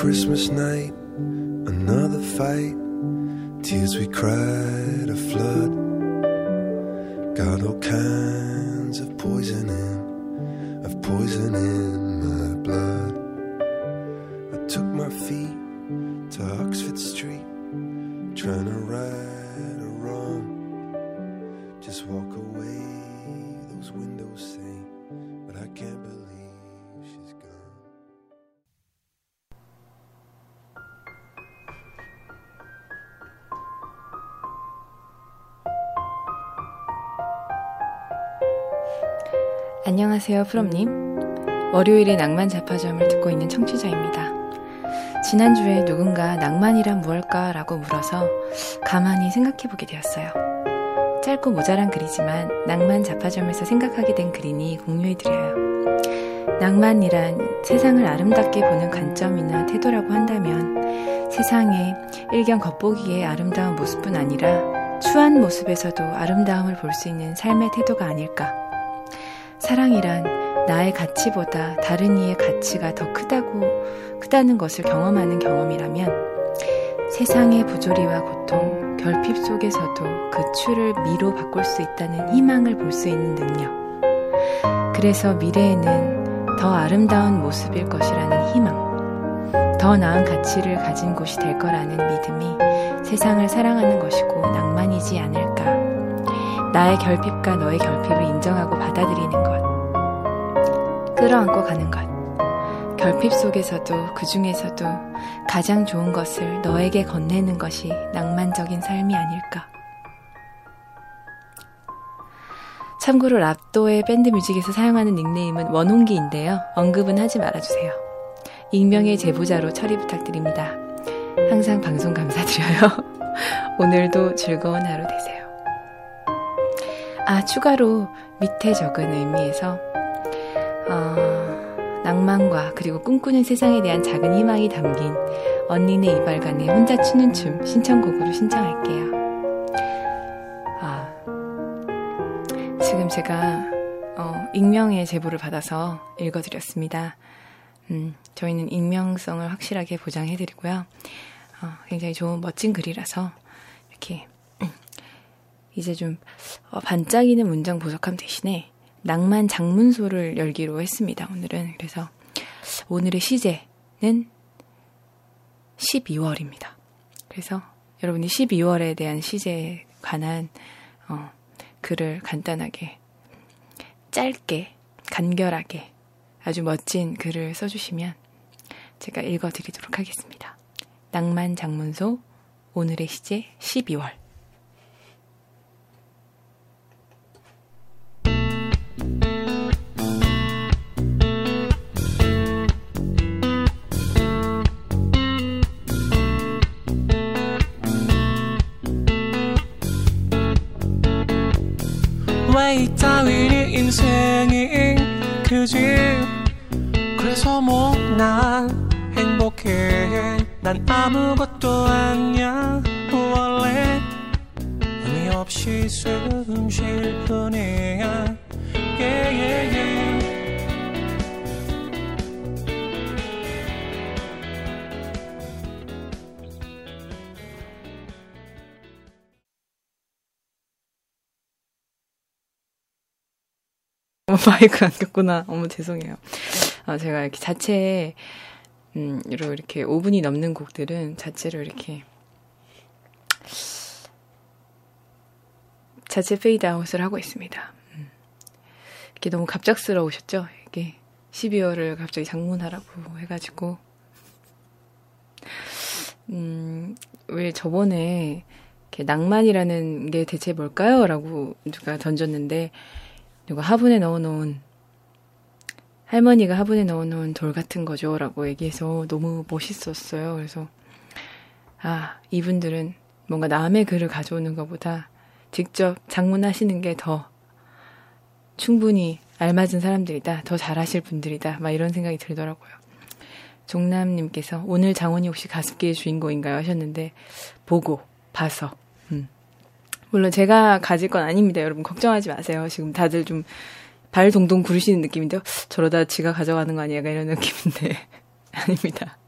Christmas as we cry. 안녕하세요, 프롬님. 월요일에 낭만 자파점을 듣고 있는 청취자입니다. 지난주에 누군가 낭만이란 무엇일까라고 물어서 가만히 생각해보게 되었어요. 짧고 모자란 글이지만 낭만 자파점에서 생각하게 된 글이니 공유해드려요. 낭만이란 세상을 아름답게 보는 관점이나 태도라고 한다면 세상의 일견 겉보기에 아름다운 모습뿐 아니라 추한 모습에서도 아름다움을 볼 수 있는 삶의 태도가 아닐까. 사랑이란 나의 가치보다 다른 이의 가치가 더 크다고, 크다는 것을 경험하는 경험이라면 세상의 부조리와 고통, 결핍 속에서도 그 추를 미로 바꿀 수 있다는 희망을 볼 수 있는 능력. 그래서 미래에는 더 아름다운 모습일 것이라는 희망. 더 나은 가치를 가진 곳이 될 거라는 믿음이 세상을 사랑하는 것이고 낭만이지 않을까. 나의 결핍과 너의 결핍을 인정하고 받아들이는 것. 끌어안고 가는 것. 결핍 속에서도 그 중에서도 가장 좋은 것을 너에게 건네는 것이 낭만적인 삶이 아닐까. 참고로 랍도의 밴드 뮤직에서 사용하는 닉네임은 원홍기인데요. 언급은 하지 말아주세요. 익명의 제보자로 처리 부탁드립니다. 항상 방송 감사드려요. [laughs] 오늘도 즐거운 하루 되세요. 아, 추가로 밑에 적은 의미에서, 어, 낭만과 그리고 꿈꾸는 세상에 대한 작은 희망이 담긴 언니네 이발관의 혼자 추는 춤 신청곡으로 신청할게요. 아, 지금 제가, 어, 익명의 제보를 받아서 읽어드렸습니다. 음, 저희는 익명성을 확실하게 보장해드리고요. 어, 굉장히 좋은 멋진 글이라서 이렇게 이제 좀 어, 반짝이는 문장 보석함 대신에 낭만 장문소를 열기로 했습니다. 오늘은 그래서 오늘의 시제는 12월입니다. 그래서 여러분이 12월에 대한 시제에 관한 어, 글을 간단하게 짧게 간결하게 아주 멋진 글을 써주시면 제가 읽어드리도록 하겠습니다. 낭만 장문소 오늘의 시제 12월 인생이 그지? 그래서 뭐 난 행복해. 난 아무것도 아니야. 원래 의미 없이 숨쉴 뿐이야. Yeah, yeah, yeah. 마이크 안 꼈구나. 어머 죄송해요. 아, 제가 이렇게 자체에 음, 이렇게 5분이 넘는 곡들은 자체로 이렇게 자체 페이드아웃을 하고 있습니다. 음. 이렇게 너무 갑작스러우셨죠? 이게 12월을 갑자기 작문하라고 해가지고 음, 왜 저번에 이렇게 낭만이라는 게 대체 뭘까요? 라고 누가 던졌는데 누가 화분에 넣어놓은 할머니가 화분에 넣어놓은 돌 같은 거죠. 라고 얘기해서 너무 멋있었어요. 그래서, 아, 이분들은 뭔가 남의 글을 가져오는 것보다 직접 장문하시는 게 더 충분히 알맞은 사람들이다. 더 잘하실 분들이다. 막 이런 생각이 들더라고요. 종남님께서 오늘 장원이 혹시 가습기의 주인공인가요? 하셨는데, 보고, 봐서, 음. 물론 제가 가질 건 아닙니다. 여러분 걱정하지 마세요. 지금 다들 좀 발 동동 구르시는 느낌인데요. 저러다 지가 가져가는 거 아니야? 이런 느낌인데 [laughs] 아닙니다.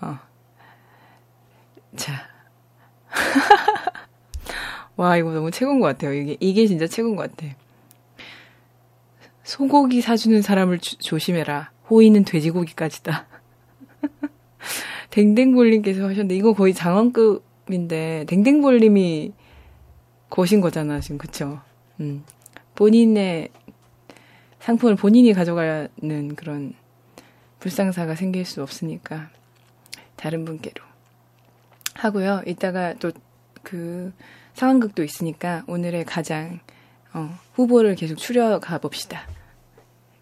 어. 자. [laughs] 와, 이거 너무 최고인 것 같아요. 이게, 이게 진짜 최고인 것 같아. 소고기 사주는 사람을 주, 조심해라. 호의는 돼지고기까지다. [laughs] 댕댕볼님께서 하셨는데, 이거 거의 장원급인데, 댕댕볼님이 거신 거잖아, 지금, 그쵸? 음. 본인의 상품을 본인이 가져가는 그런 불상사가 생길 수 없으니까 다른 분께로 하고요. 이따가 또 그 상황극도 있으니까 오늘의 가장 어, 후보를 계속 추려가 봅시다.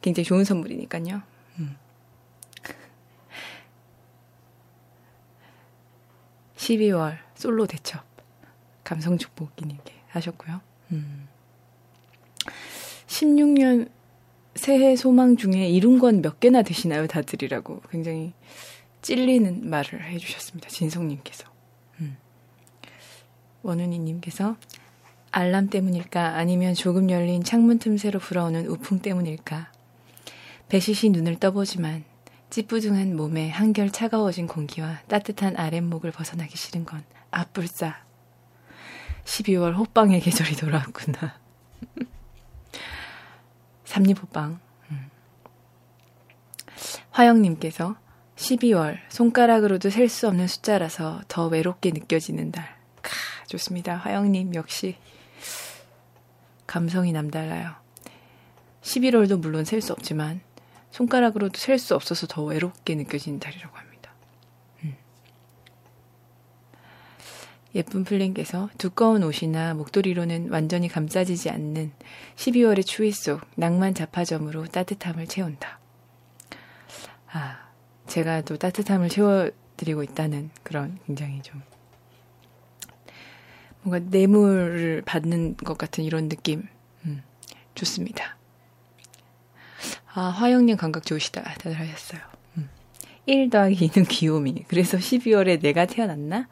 굉장히 좋은 선물이니까요. 음. 12월 솔로 대첩 감성 축복기님께 하셨고요. 음. 16년 새해 소망 중에 이룬 건 몇 개나 되시나요, 다들이라고 굉장히 찔리는 말을 해주셨습니다. 진성님께서. 음. 원은이님께서 알람 때문일까 아니면 조금 열린 창문 틈새로 불어오는 우풍 때문일까 배시시 눈을 떠보지만 찌뿌둥한 몸에 한결 차가워진 공기와 따뜻한 아랫목을 벗어나기 싫은 건 아뿔싸 12월 호빵의 계절이 돌아왔구나. [laughs] 삼립 호빵. 음. 화영님께서 12월 손가락으로도 셀 수 없는 숫자라서 더 외롭게 느껴지는 달 카, 좋습니다. 화영님 역시 감성이 남달라요. 11월도 물론 셀 수 없지만 손가락으로도 셀 수 없어서 더 외롭게 느껴지는 달이라고 합니다. 음. 예쁜 플링께서 두꺼운 옷이나 목도리로는 완전히 감싸지지 않는 12월의 추위 속 낭만 자파점으로 따뜻함을 채운다. 아, 제가 또 따뜻함을 채워드리고 있다는 그런 굉장히 좀 뭔가 뇌물을 받는 것 같은 이런 느낌, 음, 좋습니다. 아, 화영님 감각 좋으시다. 다들 하셨어요. 음. 1 더하기 2는 귀요미. 그래서 12월에 내가 태어났나?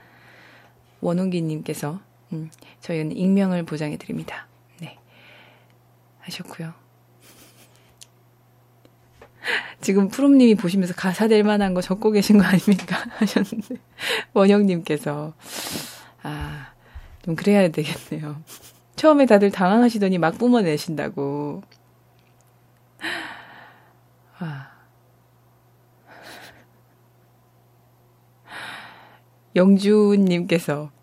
원홍기님께서, 음, 저희는 익명을 보장해 드립니다. 네. 하셨고요. [laughs] 지금 푸롬님이 보시면서 가사 될 만한 거 적고 계신 거 아닙니까? [laughs] 하셨는데, 원영님께서, 아, 좀 그래야 되겠네요. 처음에 다들 당황하시더니 막 뿜어내신다고. 아. 영주님께서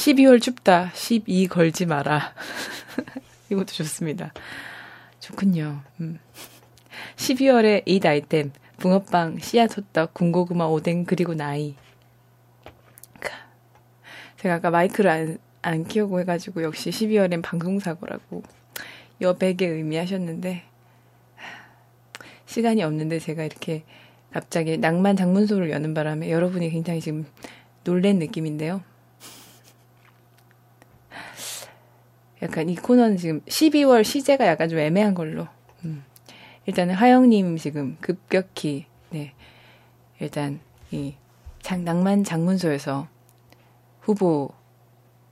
12월 춥다. 12 걸지 마라. [laughs] 이것도 좋습니다. 좋군요. 음. 12월에 이 아이템 붕어빵, 씨앗 호떡, 군고구마, 오뎅 그리고 나이. 제가 아까 마이크를 안, 안 키우고 해가지고 역시 12월엔 방송사고라고 여백에 의미하셨는데 시간이 없는데 제가 이렇게 갑자기 낭만 장문소를 여는 바람에 여러분이 굉장히 지금 놀란 느낌인데요. 약간 이 코너는 지금 12월 시제가 약간 좀 애매한 걸로. 음. 일단은 하영님 지금 급격히, 네. 일단 이 장, 낭만 장문소에서 후보,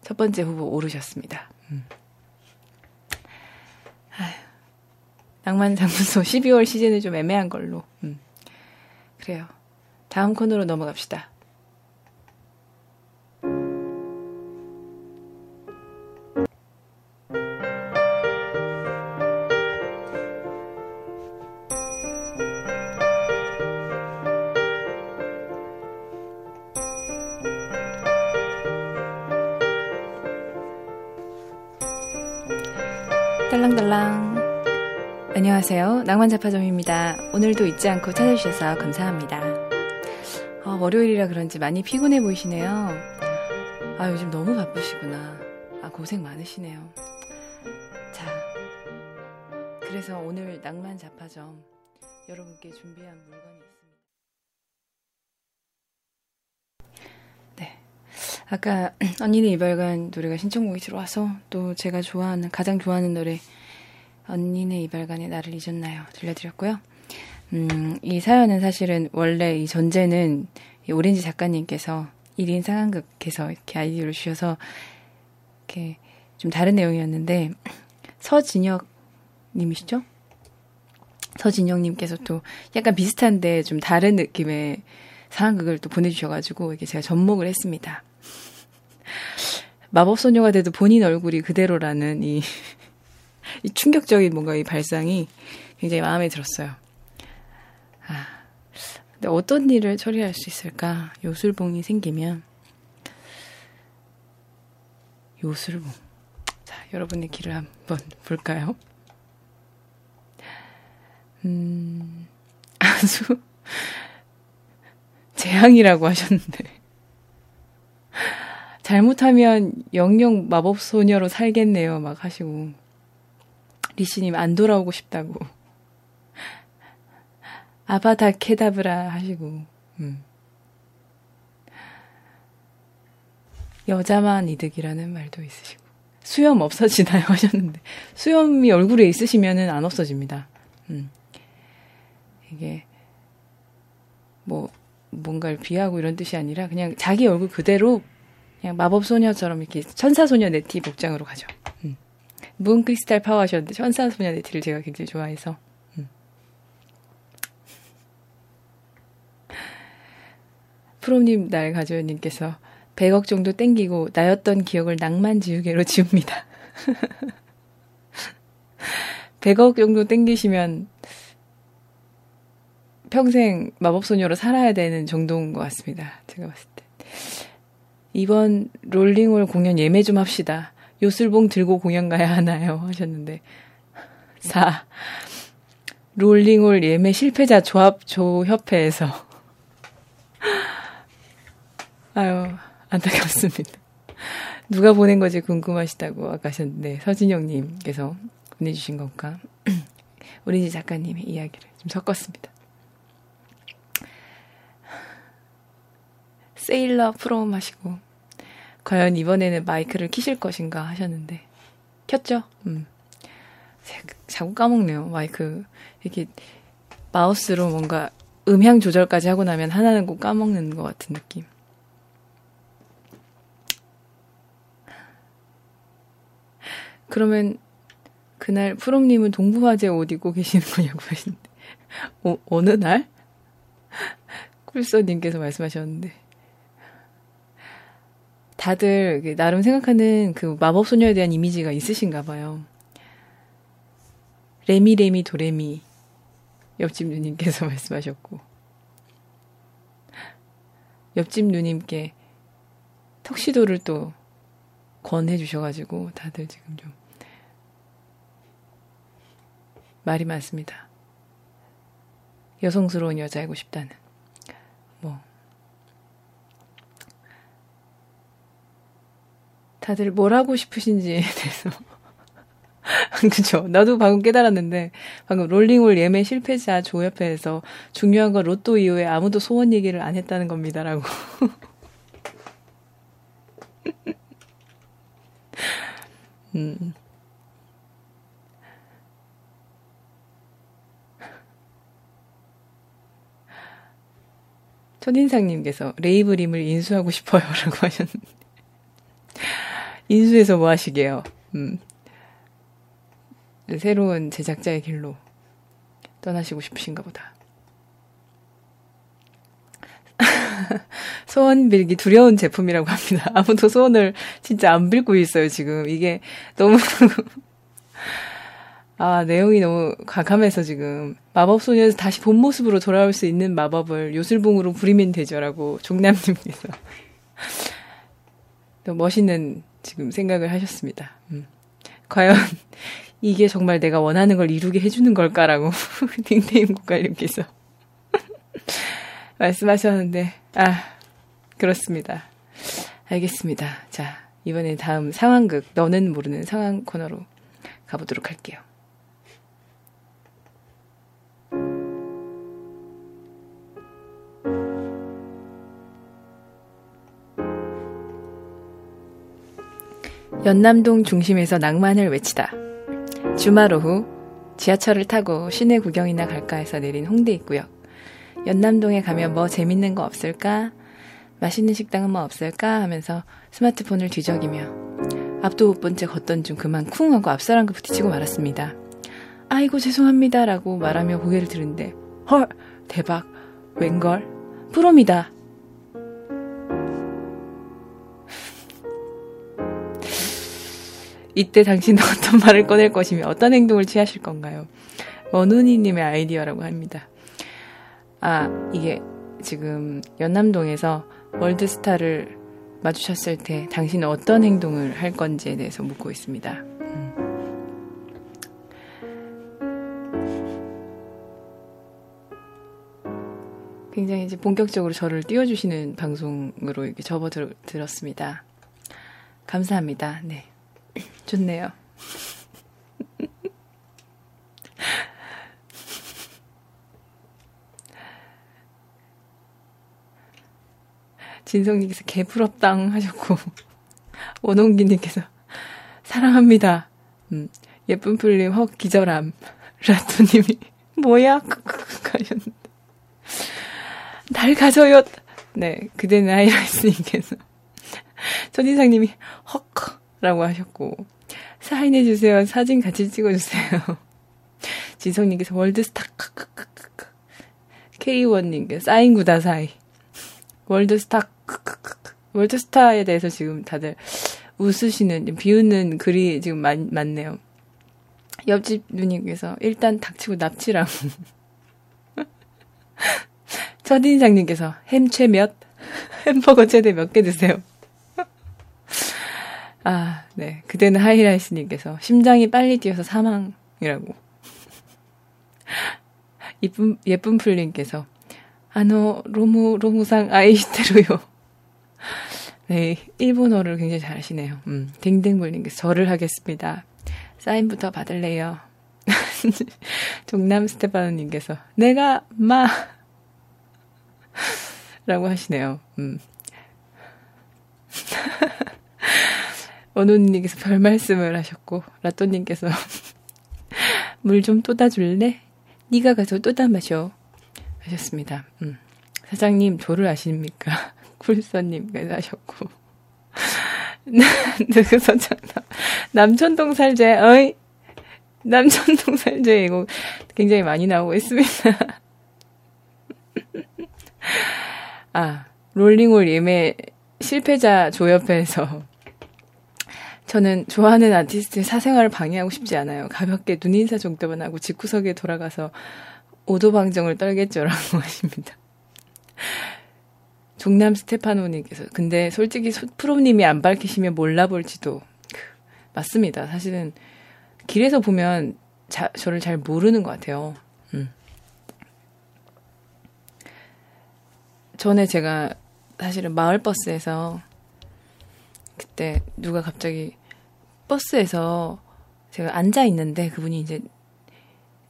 첫 번째 후보 오르셨습니다. 음. 낭만 장문소 12월 시즌은 좀 애매한 걸로. 음. 그래요. 다음 코너로 넘어갑시다. 안녕하세요. 낭만자파점입니다. 오늘도 잊지 않고 찾아주셔서 감사합니다. 아, 월요일이라 그런지 많이 피곤해 보이시네요. 아, 요즘 너무 바쁘시구나. 아, 고생 많으시네요. 자, 그래서 오늘 낭만자파점 여러분께 준비한 물건이 있습니다. 네. 아까 [clears throat] 언니네 이발관 노래가 신청곡이 들어와서 또 제가 좋아하는, 가장 좋아하는 노래 언니네 이발관에 나를 잊었나요? 들려드렸고요. 음, 이 사연은 사실은 원래 이 전제는 이 오렌지 작가님께서 1인 상황극에서 이렇게 아이디어를 주셔서 이렇게 좀 다른 내용이었는데 서진혁 님이시죠? 서진영님께서 또 약간 비슷한데 좀 다른 느낌의 상황극을 또 보내주셔가지고 이게 제가 접목을 했습니다. 마법소녀가 돼도 본인 얼굴이 그대로라는 이, 이 충격적인 뭔가 이 발상이 굉장히 마음에 들었어요. 아, 근데 어떤 일을 처리할 수 있을까? 요술봉이 생기면 요술봉. 자, 여러분의 길을 한번 볼까요? 음, [laughs] 아주 재앙이라고 하셨는데. 잘못하면 영영 마법소녀로 살겠네요. 막 하시고. 리시님 안 돌아오고 싶다고. 아바다 케다브라 하시고. 음. 여자만 이득이라는 말도 있으시고. 수염 없어지나요? [laughs] 하셨는데. 수염이 얼굴에 있으시면은 안 없어집니다. 음. 이게 뭐 뭔가를 비하고 이런 뜻이 아니라 그냥 자기 얼굴 그대로 그냥 마법 소녀처럼 이렇게 천사 소녀 네티 복장으로 가죠. 음. Moon Crystal Power 하셨는데 천사 소녀 네티를 제가 굉장히 좋아해서 음. 프롬님 날 가져요님께서 100억 정도 땡기고 나였던 기억을 낭만 지우개로 지웁니다. [laughs] 100억 정도 땡기시면 평생 마법소녀로 살아야 되는 정도인 것 같습니다. 제가 봤을 때. 이번 롤링홀 공연 예매 좀 합시다. 요술봉 들고 공연 가야 하나요? 하셨는데. 4. 롤링홀 예매 실패자 조합 조협회에서. 아유, 안타깝습니다. 누가 보낸 거지 궁금하시다고 아까 하셨는데, 서진영님께서 보내주신 건가? [clears throat] 우리 작가님의 이야기를 좀 섞었습니다. 세일러 프롬 하시고 과연 이번에는 마이크를 키실 것인가 하셨는데 켰죠? 음. 자꾸 까먹네요. 마이크 이렇게 마우스로 뭔가 음향 조절까지 하고 나면 하나는 꼭 까먹는 것 같은 느낌. 그러면 그날 프롬님은 동부화재 옷 입고 계시는 거냐고 하시는데 어, 어느 날? [laughs] 쿨서님께서 말씀하셨는데 다들 나름 생각하는 그 마법 소녀에 대한 이미지가 있으신가 봐요. 레미 레미 도레미 옆집 누님께서 [laughs] 말씀하셨고 옆집 누님께 턱시도를 또 권해 주셔가지고 다들 지금 좀 말이 많습니다. 여성스러운 여자이고 싶다는 다들 뭘 하고 싶으신지에 [laughs] 대해서. [laughs] 그쵸. 나도 방금 깨달았는데, 방금 롤링홀 예매 실패자 조협회에서 중요한 건 로또 이후에 아무도 소원 얘기를 안 했다는 겁니다라고. [laughs] 음. 첫인상님께서 레이브림을 인수하고 싶어요. 라고 하셨는데. 인수해서 뭐 하시게요? 음. 새로운 제작자의 길로 떠나시고 싶으신가 보다. [laughs] 소원 빌기 두려운 제품이라고 합니다. [laughs] 아무도 소원을 진짜 안 빌고 있어요, 지금. 이게 너무, [laughs] 아, 내용이 너무 과감해서 지금. 마법소녀에서 다시 본 모습으로 돌아올 수 있는 마법을 요술봉으로 부리면 되죠라고 종남님께서. 또 멋있는 지금 생각을 하셨습니다. 음. 과연 [laughs] 이게 정말 내가 원하는 걸 이루게 해주는 걸까라고 [laughs] 딩테임 국가님께서 [laughs] 말씀하셨는데 아 그렇습니다. 알겠습니다. 자 이번에 다음 상황극 너는 모르는 상황 코너로 가보도록 할게요. 연남동 중심에서 낭만을 외치다. 주말 오후 지하철을 타고 시내 구경이나 갈까 해서 내린 홍대 입구역. 연남동에 가면 뭐 재밌는 거 없을까? 맛있는 식당은 뭐 없을까? 하면서 스마트폰을 뒤적이며 앞도 못 본 채 걷던 중 그만 쿵 하고 앞사람과 부딪히고 말았습니다. 아이고 죄송합니다 라고 말하며 고개를 들은데 헐 대박 웬걸 프롬이다 이때 당신은 [laughs] 어떤 말을 꺼낼 것이며 어떤 행동을 취하실 건가요? 원훈이님의 아이디어라고 합니다. 아, 이게 지금 연남동에서 월드스타를 마주쳤을 때 당신은 어떤 행동을 할 건지에 대해서 묻고 있습니다. 음. 굉장히 이제 본격적으로 저를 띄워주시는 방송으로 이렇게 접어들었습니다. 감사합니다. 네. 좋네요. 진성님께서 개부럽당 하셨고 원홍기님께서 사랑합니다. 음, 예쁜 풀림 헉 기절함 라토님이 뭐야? [laughs] 가셨는데. 날 가져요. 네, 그대는 하이라이스님께서. 첫인상님이 헉! 라고 하셨고, 사인해주세요. 사진 같이 찍어주세요. [laughs] 진성님께서 월드스타, K1님께서 사인 구다 사이. 월드스타, 월드스타에 대해서 지금 다들 웃으시는, 비웃는 글이 지금 많, 많네요. 옆집 누님께서 일단 닥치고 납치랑. [laughs] 첫인상님께서 햄 최 몇? [laughs] 햄버거 최대 몇 개 드세요? 아, 네. 그대는 하이라이스님께서 심장이 빨리 뛰어서 사망이라고. [laughs] 예쁜, 예쁜 풀님께서 아노, 로무, 로무상 아이시테로요. [laughs] 네. 일본어를 굉장히 잘하시네요. 음, 댕댕불님께서 절을 하겠습니다. 사인부터 받을래요. [laughs] 종남 스테파노님께서 내가 마 라고 하시네요. 음. 원호님께서 [laughs] 별 말씀을 하셨고 라또님께서 [laughs] 물 좀 또다 줄래? 네가 가서 또다 마셔 하셨습니다. 음. 사장님 조를 아십니까? [laughs] 굴선님께서 하셨고 그래서 남천동 살제 어이 남천동 살제 이거 굉장히 많이 나오고 있습니다. 아 롤링홀 예매 실패자 조협회에서 저는 좋아하는 아티스트의 사생활을 방해하고 싶지 않아요. 가볍게 눈인사 정도만 하고 집구석에 돌아가서 오도방정을 떨겠죠라고 [laughs] 하십니다. 종남 스테파노님께서 근데 솔직히 프로님이 안 밝히시면 몰라볼지도 맞습니다. 사실은 길에서 보면 자, 저를 잘 모르는 것 같아요. 음. 전에 제가 사실은 마을버스에서 그때 누가 갑자기 버스에서 제가 앉아 있는데 그분이 이제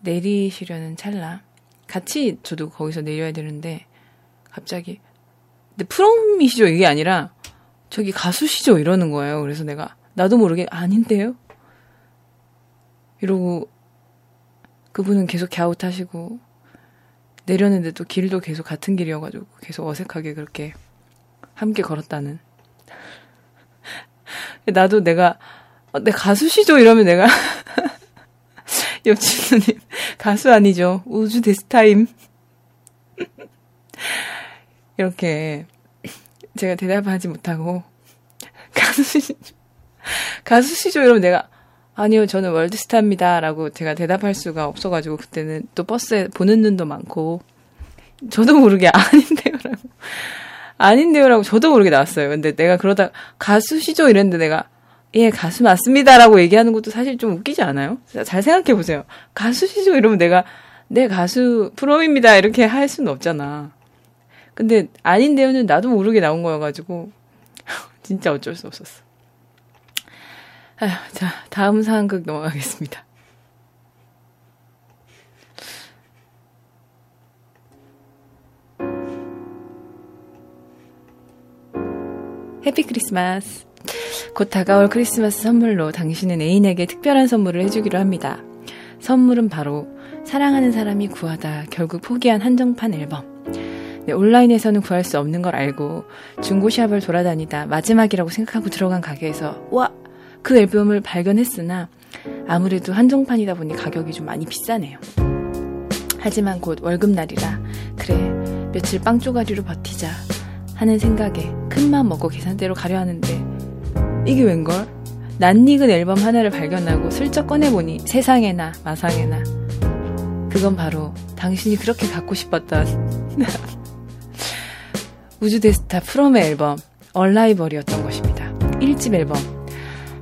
내리시려는 찰나 같이 저도 거기서 내려야 되는데 갑자기 근데 프롬이시죠 이게 아니라 저기 가수시죠 이러는 거예요. 그래서 내가 나도 모르게 아닌데요. 이러고 그분은 계속 갸웃하시고 내렸는데 또 길도 계속 같은 길이어가지고 계속 어색하게 그렇게 함께 걸었다는. 나도 내가 어, 내 가수시죠? 이러면 내가. [laughs] 옆집 누님 가수 아니죠. 우주 대스타임. [laughs] 이렇게 제가 대답하지 못하고 [laughs] 가수시죠. 가수시죠? 이러면 내가 아니요 저는 월드스타입니다라고 제가 대답할 수가 없어가지고 그때는 또 버스에 보는 눈도 많고. 저도 모르게 아닌데요라고 아닌데요라고 저도 모르게 나왔어요 근데 내가 그러다 가수시죠 이랬는데 내가 예, 가수 맞습니다라고 얘기하는 것도 사실 좀 웃기지 않아요? 잘 생각해 보세요. 가수시죠? 이러면 내가, 네, 가수 프롬입니다. 이렇게 할 수는 없잖아. 근데 아닌데요는 나도 모르게 나온 거여가지고, [laughs] 진짜 어쩔 수 없었어. 아휴, 자, 다음 상황극 넘어가겠습니다. 해피 크리스마스. 곧 다가올 크리스마스 선물로 당신은 애인에게 특별한 선물을 해주기로 합니다. 선물은 바로 사랑하는 사람이 구하다 결국 포기한 한정판 앨범. 네, 온라인에서는 구할 수 없는 걸 알고 중고샵을 돌아다니다 마지막이라고 생각하고 들어간 가게에서 와! 그 앨범을 발견했으나 아무래도 한정판이다 보니 가격이 좀 많이 비싸네요. 하지만 곧 월급날이라 그래 며칠 빵 쪼가리로 버티자 하는 생각에 큰맘 먹고 계산대로 가려 하는데 이게 웬걸? 낯익은 앨범 하나를 발견하고 슬쩍 꺼내보니 세상에나 마상에나 그건 바로 당신이 그렇게 갖고 싶었던 [laughs] 우주데스타 프롬의 앨범 얼라이벌이었던 것입니다. 1집 앨범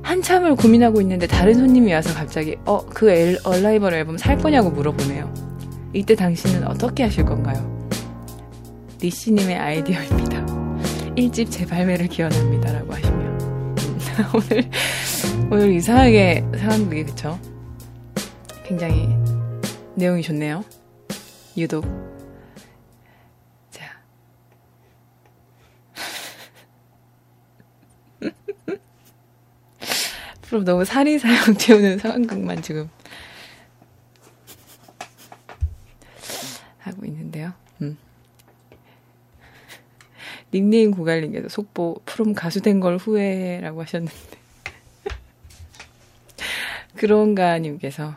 한참을 고민하고 있는데 다른 손님이 와서 갑자기 어 그 얼라이벌 앨범 살 거냐고 물어보네요. 이때 당신은 어떻게 하실 건가요? 리씨님의 아이디어입니다. 1집 재발매를 기원합니다 라고 하십니다. [laughs] 오늘, 오늘 이상하게 상황극이 그쵸? 굉장히 내용이 좋네요. 유독. 자. [laughs] 프로 너무 살이 사용 [laughs] 채우는 상황극만 지금. 하고 있는데요. 음. 닉네임 고갈링께서 속보 프롬 가수 된 걸 후회라고 하셨는데. [laughs] 그런가 님께서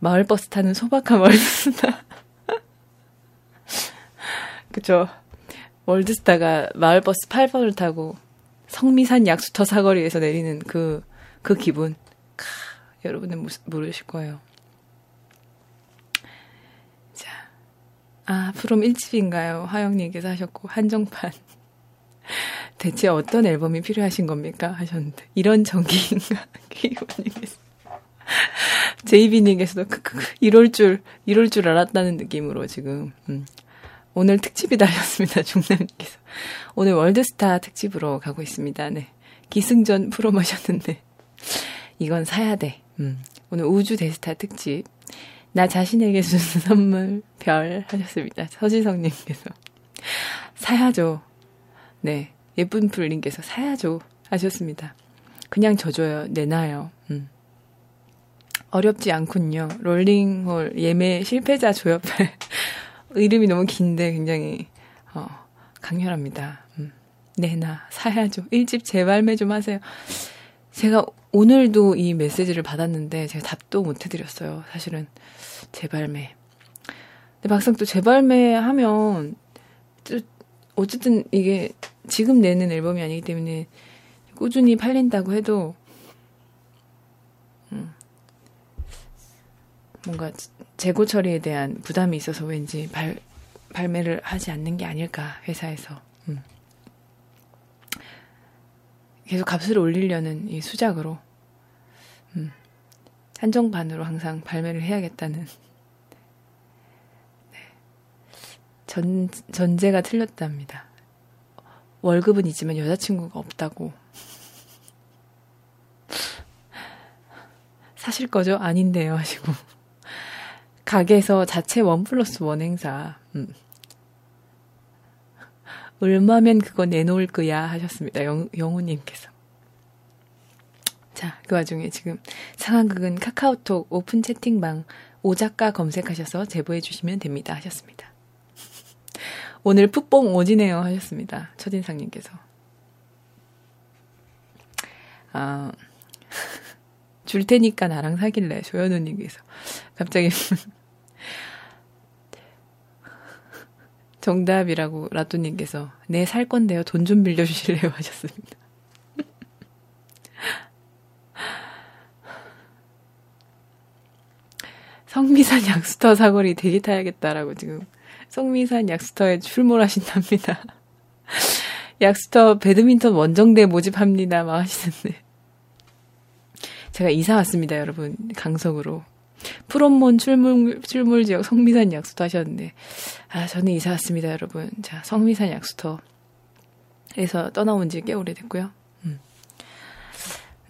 마을버스 타는 소박한 월드스타. [laughs] 그쵸? 월드스타가 마을버스 8번을 타고 성미산 약수터 사거리에서 내리는 그, 그 기분. 카, 여러분은 모르실 거예요 아, 프롬 1집인가요? 하영님께서 하셨고, 한정판. [laughs] 대체 어떤 앨범이 필요하신 겁니까? 하셨는데, 이런 정기인가? [laughs] 기원님께서. 제이비님께서도 이럴 줄, 이럴 줄 알았다는 느낌으로 지금, 음. 오늘 특집이다 하셨습니다. 중남님께서. 오늘 월드스타 특집으로 가고 있습니다. 네. 기승전 프롬 하셨는데, 이건 사야 돼. 음. 오늘 우주 대스타 특집. 나 자신에게 주는 [laughs] 선물 별 하셨습니다. 서지성님께서 사야죠. 네 예쁜 풀님께서 사야죠 하셨습니다. 그냥 져줘요. 내놔요. 음. 어렵지 않군요. 롤링홀 예매 실패자 조협할 [laughs] 이름이 너무 긴데 굉장히 어, 강렬합니다. 음. 내놔 사야죠. 1집 재발매 좀 하세요. 제가 오늘도 이 메시지를 받았는데 제가 답도 못 해드렸어요. 사실은 재발매. 근데 막상 또 재발매 하면 또 어쨌든 이게 지금 내는 앨범이 아니기 때문에 꾸준히 팔린다고 해도 음, 뭔가 재고 처리에 대한 부담이 있어서 왠지 발, 발매를 하지 않는 게 아닐까 회사에서 음. 계속 값을 올리려는 이 수작으로 음. 한정반으로 항상 발매를 해야겠다는 네. 전 전제가 틀렸답니다. 월급은 있지만 여자친구가 없다고. [laughs] 사실 거죠? 아닌데요. 하시고. 가게에서 자체 원 플러스 원 행사. 음. 얼마면 그거 내놓을 거야 하셨습니다. 영, 영호님께서. 자, 그 와중에 지금 상황극은 카카오톡 오픈 채팅방 오작가 검색하셔서 제보해 주시면 됩니다 하셨습니다. 오늘 풋봉 오지네요 하셨습니다. 첫인상님께서. 아, [laughs] 줄 테니까 나랑 사귈래 조현우님께서 갑자기 [laughs] 정답이라고 라또님께서 네 살 건데요 돈 좀 빌려주실래요 하셨습니다. 성미산 약수터 사거리 대기 타야겠다라고 지금 성미산 약수터에 출몰하신답니다. [laughs] 약수터 배드민턴 원정대 모집합니다. 막 하시는데. 제가 이사 왔습니다, 여러분. 강석으로. 프롬몬 출몰, 출몰 지역 성미산 약수터 하셨는데. 아, 저는 이사 왔습니다, 여러분. 자, 성미산 약수터에서 떠나온 지 꽤 오래됐고요. 음.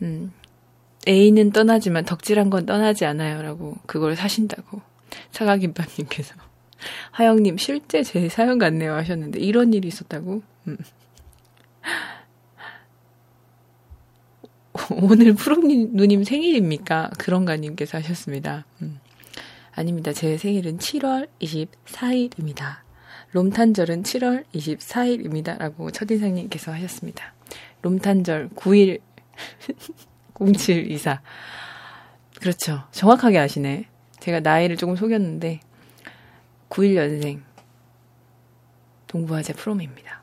음, A는 떠나지만 덕질한 건 떠나지 않아요. 라고 그걸 사신다고. 사과김밥님께서. [laughs] 하영님, 실제 제 사연 같네요. 하셨는데, 이런 일이 있었다고? 음. [laughs] 오늘 푸른 누님 생일입니까? 그런가님께서 하셨습니다. 음. 아닙니다. 제 생일은 7월 24일입니다. 롬탄절은 7월 24일입니다. 라고 첫인상님께서 하셨습니다. 롬탄절 9일 [laughs] 0724. 그렇죠. 정확하게 아시네. 제가 나이를 조금 속였는데 91년생 동부화재 프롬입니다.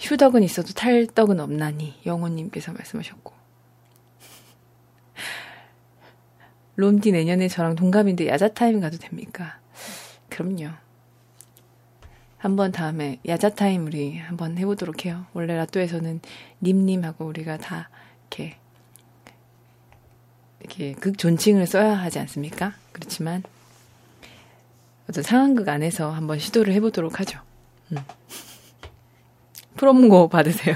휴덕은 있어도 탈덕은 없나니 영호님께서 말씀하셨고 롬디 내년에 저랑 동갑인데 야자타임 가도 됩니까? 그럼요. 한번 다음에 야자타임 우리 한번 해보도록 해요. 원래 라또에서는 님님하고 우리가 다 이렇게 이렇게 극 존칭을 써야 하지 않습니까? 그렇지만 어떤 상황극 안에서 한번 시도를 해보도록 하죠. 음. [laughs] 프롬고 받으세요.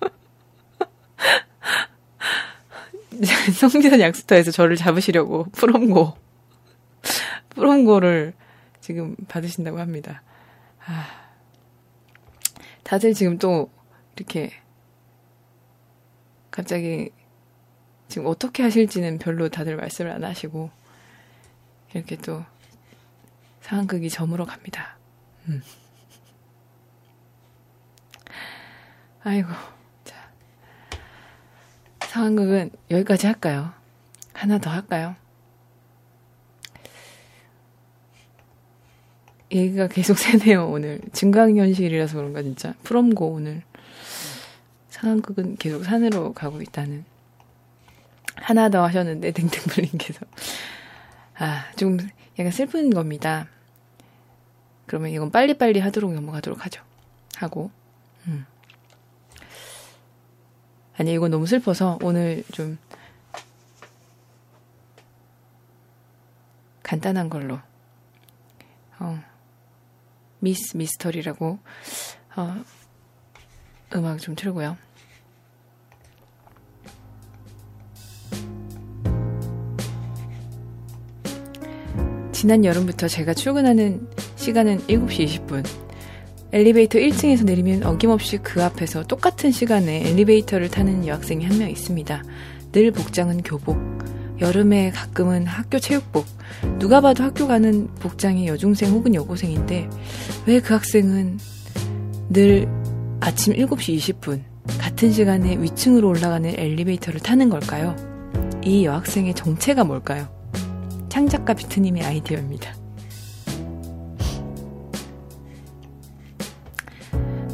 [laughs] 성기산 약수터에서 저를 잡으시려고 프롬고 프롬고를 지금 받으신다고 합니다. 아, 다들 지금 또 이렇게 갑자기 지금 어떻게 하실지는 별로 다들 말씀을 안 하시고 이렇게 또 상황극이 저물어 갑니다. 음. 아이고, 자. 상황극은 여기까지 할까요? 하나 더 할까요? 얘기가 계속 새네요, 오늘. 증강현실이라서 그런가, 진짜. 프롬고, 오늘. 상황극은 계속 산으로 가고 있다는. 하나 더 하셨는데, 댕댕블님께서. 아, 좀 약간 슬픈 겁니다. 그러면 이건 빨리빨리 하도록 넘어가도록 하죠. 하고. 음. 아니, 이건 너무 슬퍼서 오늘 좀 간단한 걸로. 어. 미스 미스터리라고 어, 음악 좀 틀고요. 지난 여름부터 제가 출근하는 시간은 7시 20분. 엘리베이터 1층에서 내리면 어김없이 그 앞에서 똑같은 시간에 엘리베이터를 타는 여학생이 한 명 있습니다. 늘 복장은 교복. 여름에 가끔은 학교 체육복. 누가 봐도 학교 가는 복장이 여중생 혹은 여고생인데 왜 그 학생은 늘 아침 7시 20분 같은 시간에 위층으로 올라가는 엘리베이터를 타는 걸까요? 이 여학생의 정체가 뭘까요? 창작가 비트님의 아이디어입니다.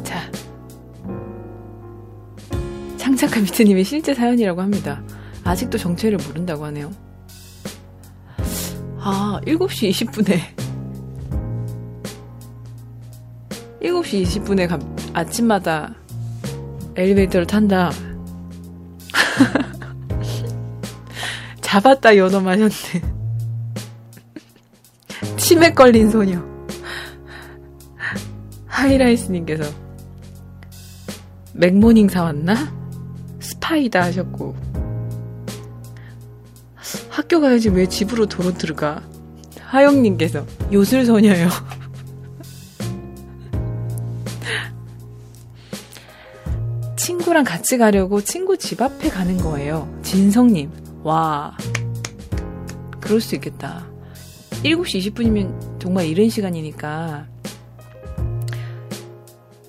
자, 창작가 비트님의 실제 사연이라고 합니다. 아직도 정체를 모른다고 하네요. 아, 7시 20분에. 7시 20분에 가, 아침마다 엘리베이터를 탄다. [laughs] 잡았다 연어 마셨네. 치매 걸린 소녀. 하이라이스님께서 맥모닝 사왔나? 스파이다 하셨고 학교 가야지 왜 집으로 도로 들어가? 하영님께서 요술소녀요. [laughs] 친구랑 같이 가려고 친구 집 앞에 가는 거예요. 진성님, 와. 그럴 수 있겠다. 7시 20분이면 정말 이른 시간이니까.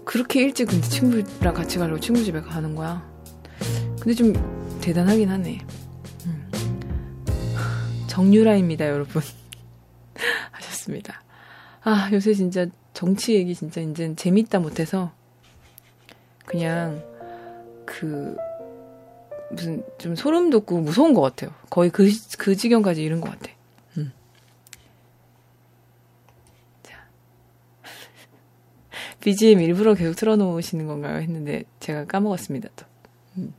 그렇게 일찍 근데 친구랑 같이 가려고 친구 집에 가는 거야. 근데 좀 대단하긴 하네. 정유라입니다, 여러분. [laughs] 하셨습니다. 아, 요새 진짜 정치 얘기 진짜 이제 재밌다 못해서 그냥 그 무슨 좀 소름 돋고 무서운 것 같아요. 거의 그, 그 지경까지 이른 것 같아. 음. 자. [laughs] BGM 일부러 계속 틀어놓으시는 건가요? 했는데 제가 까먹었습니다, 또. 음.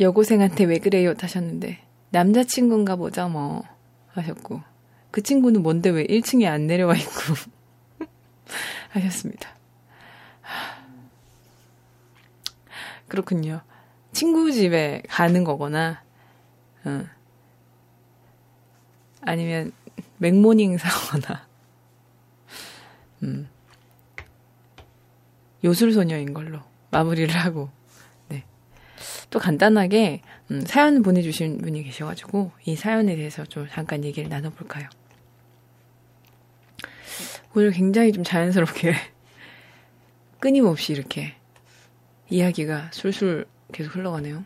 여고생한테 왜 그래요? 하셨는데 남자친구인가 보자 뭐 하셨고 그 친구는 뭔데 왜 1층에 안 내려와 있고 [laughs] 하셨습니다. 그렇군요. 친구 집에 가는 거거나 어. 아니면 맥모닝 사거나 음. 요술소녀인 걸로 마무리를 하고 또 간단하게 음, 사연 보내주신 분이 계셔가지고 이 사연에 대해서 좀 잠깐 얘기를 나눠볼까요? 오늘 굉장히 좀 자연스럽게 [laughs] 끊임없이 이렇게 이야기가 술술 계속 흘러가네요.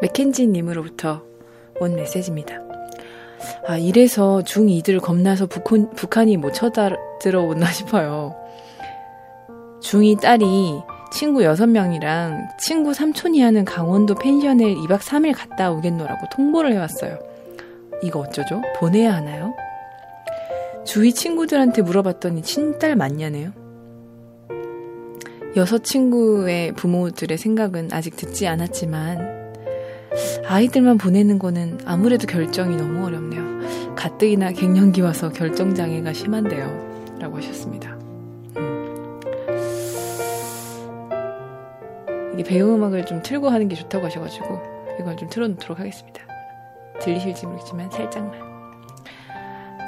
맥켄지님으로부터 온 메시지입니다. 아, 이래서 중2들 겁나서 북한, 북한이 못 쳐들어오나 싶어요. 중2 딸이 친구 6명이랑 친구 삼촌이 하는 강원도 펜션을 2박 3일 갔다 오겠노라고 통보를 해왔어요. 이거 어쩌죠? 보내야 하나요? 주위 친구들한테 물어봤더니 친딸 맞냐네요. 여섯 친구의 부모들의 생각은 아직 듣지 않았지만 아이들만 보내는 거는 아무래도 결정이 너무 어렵네요. 가뜩이나 갱년기 와서 결정장애가 심한데요. 라고 하셨습니다. 음. 이게 배우 음악을 좀 틀고 하는 게 좋다고 하셔가지고 이걸 좀 틀어놓도록 하겠습니다. 들리실지 모르겠지만 살짝만.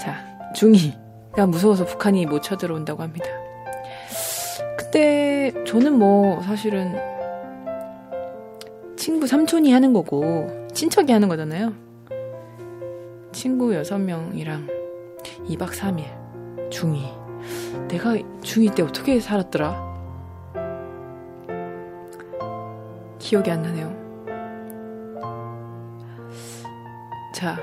자, 중2가 무서워서 북한이 못 쳐들어온다고 합니다. 어렸을 때 저는 뭐 사실은 친구 삼촌이 하는 거고 친척이 하는 거잖아요. 친구 6명이랑 2박 3일 중2 내가 중2 때 어떻게 살았더라? 기억이 안 나네요. 자,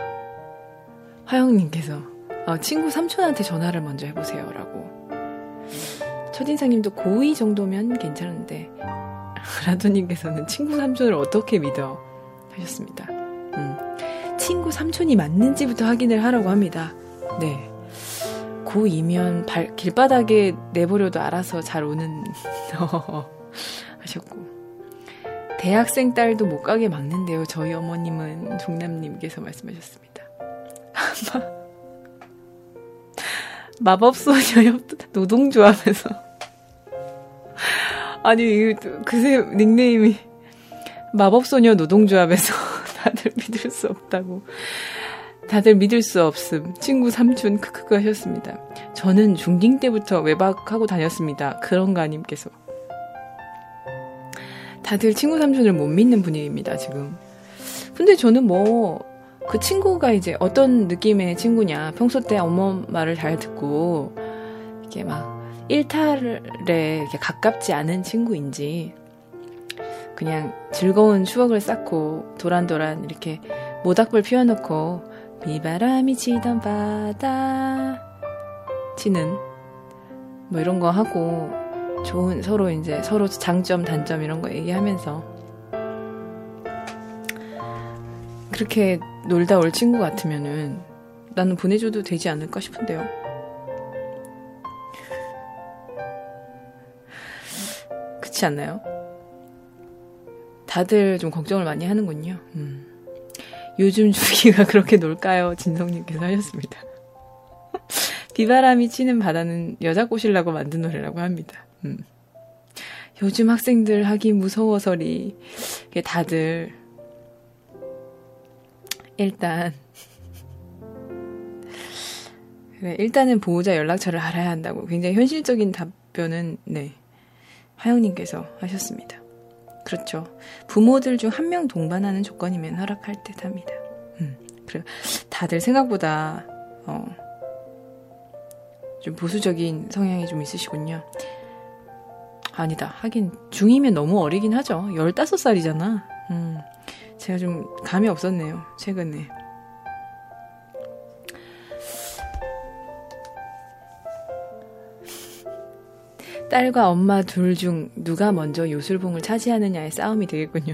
화영님께서 어, 친구 삼촌한테 전화를 먼저 해보세요. 라고. 첫인상님도 고2 정도면 괜찮은데, 라도님께서는 친구 삼촌을 어떻게 믿어? 하셨습니다. 음, 친구 삼촌이 맞는지부터 확인을 하라고 합니다. 네. 고2면 발, 길바닥에 내버려도 알아서 잘 오는, [laughs] 하셨고. 대학생 딸도 못 가게 막는데요. 저희 어머님은 종남님께서 말씀하셨습니다. 마법소녀 노동조합에서 아니 그새 닉네임이 마법소녀 노동조합에서 [laughs] 다들 믿을 수 없다고 다들 믿을 수 없음 친구 삼촌 크크크 하셨습니다. 저는 중딩 때부터 외박하고 다녔습니다. 그런가님께서 다들 친구 삼촌을 못 믿는 분위기입니다 지금. 근데 저는 뭐 그 친구가 이제 어떤 느낌의 친구냐 평소 때 엄마 말을 잘 듣고 이렇게 막 일탈에 가깝지 않은 친구인지 그냥 즐거운 추억을 쌓고 도란도란 이렇게 모닥불 피워놓고 비바람이 치던 바다 치는 뭐 이런 거 하고 좋은 서로 이제 서로 장점 단점 이런 거 얘기하면서 그렇게 놀다 올 친구 같으면은 나는 보내줘도 되지 않을까 싶은데요. 그렇지 않나요? 다들 좀 걱정을 많이 하는군요. 음. 요즘 주기가 [laughs] 그렇게 놀까요? 진성님께서 하셨습니다. [laughs] 비바람이 치는 바다는 여자 꼬실라고 만든 노래라고 합니다. 음. 요즘 학생들 하기 무서워서리 다들 일단 [laughs] 그래, 일단은 보호자 연락처를 알아야 한다고 굉장히 현실적인 답변은 네 하영님께서 하셨습니다. 그렇죠. 부모들 중 한 명 동반하는 조건이면 허락할 듯 합니다. 음, 그래 다들 생각보다 어, 좀 보수적인 성향이 좀 있으시군요. 아니다. 하긴 중이면 너무 어리긴 하죠. 15살이잖아. 음, 제가 좀 감이 없었네요. 최근에. 딸과 엄마 둘 중 누가 먼저 요술봉을 차지하느냐의 싸움이 되겠군요.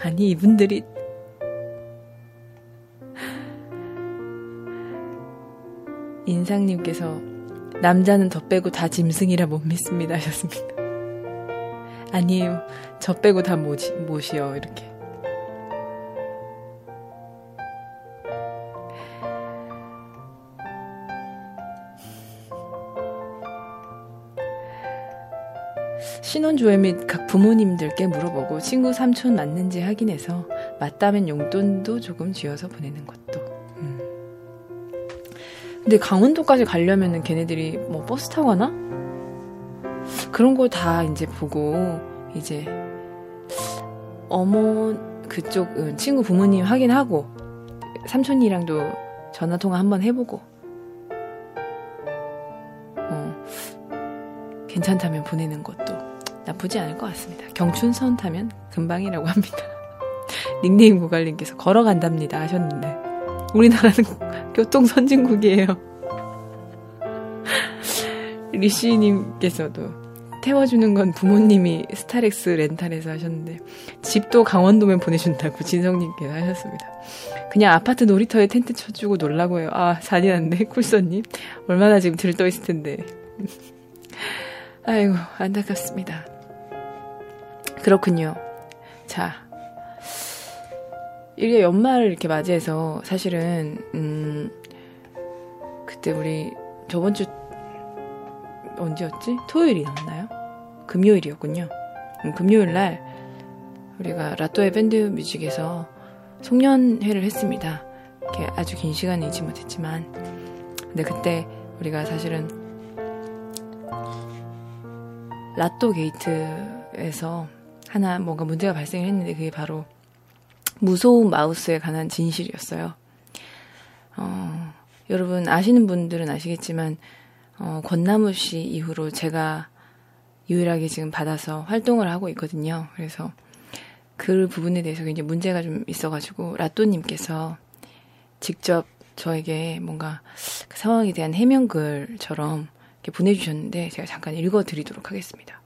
아니, 이분들이 인상님께서 남자는 저 빼고 다 짐승이라 못 믿습니다 하셨습니다. 아니에요. 저 빼고 다 못이, 못이요. 이렇게. 신혼조회 및 각 부모님들께 물어보고 친구 삼촌 맞는지 확인해서 맞다면 용돈도 조금 쥐어서 보내는 것도. 음. 근데 강원도까지 가려면은 걔네들이 뭐 버스 타고 가나? 그런 걸 다 이제 보고 이제 어머 그쪽 친구 부모님 확인하고 삼촌이랑도 전화 통화 한번 해보고 어, 괜찮다면 보내는 것도 나쁘지 않을 것 같습니다. 경춘선 타면 금방이라고 합니다. [laughs] 닉네임 고갈님께서 걸어간답니다 하셨는데 우리나라는 [laughs] 교통 선진국이에요. [laughs] 리시님께서도 태워주는 건 부모님이 스타렉스 렌탈해서 하셨는데 집도 강원도면 보내준다고 진성님께서 하셨습니다. 그냥 아파트 놀이터에 텐트 쳐주고 놀라고 해요. 아 잔인한데 쿨서님 얼마나 지금 들떠 있을 텐데. 아이고 안타깝습니다. 그렇군요. 자 이게 연말을 이렇게 맞이해서 사실은 음 그때 우리 저번 주 언제였지? 토요일이 나왔나요? 금요일이었군요. 음, 금요일 날 우리가 라또의 밴드 뮤직에서 송년회를 했습니다. 이렇게 아주 긴 시간이지 못했지만 근데 그때 우리가 사실은 라또 게이트에서 하나 뭔가 문제가 발생했는데 그게 바로 무서운 마우스에 관한 진실이었어요. 어, 여러분 아시는 분들은 아시겠지만 어, 권나무 씨 이후로 제가 유일하게 지금 받아서 활동을 하고 있거든요. 그래서 그 부분에 대해서 굉장히 문제가 좀 있어가지고 라또님께서 직접 저에게 뭔가 그 상황에 대한 해명글처럼 이렇게 보내주셨는데 제가 잠깐 읽어드리도록 하겠습니다.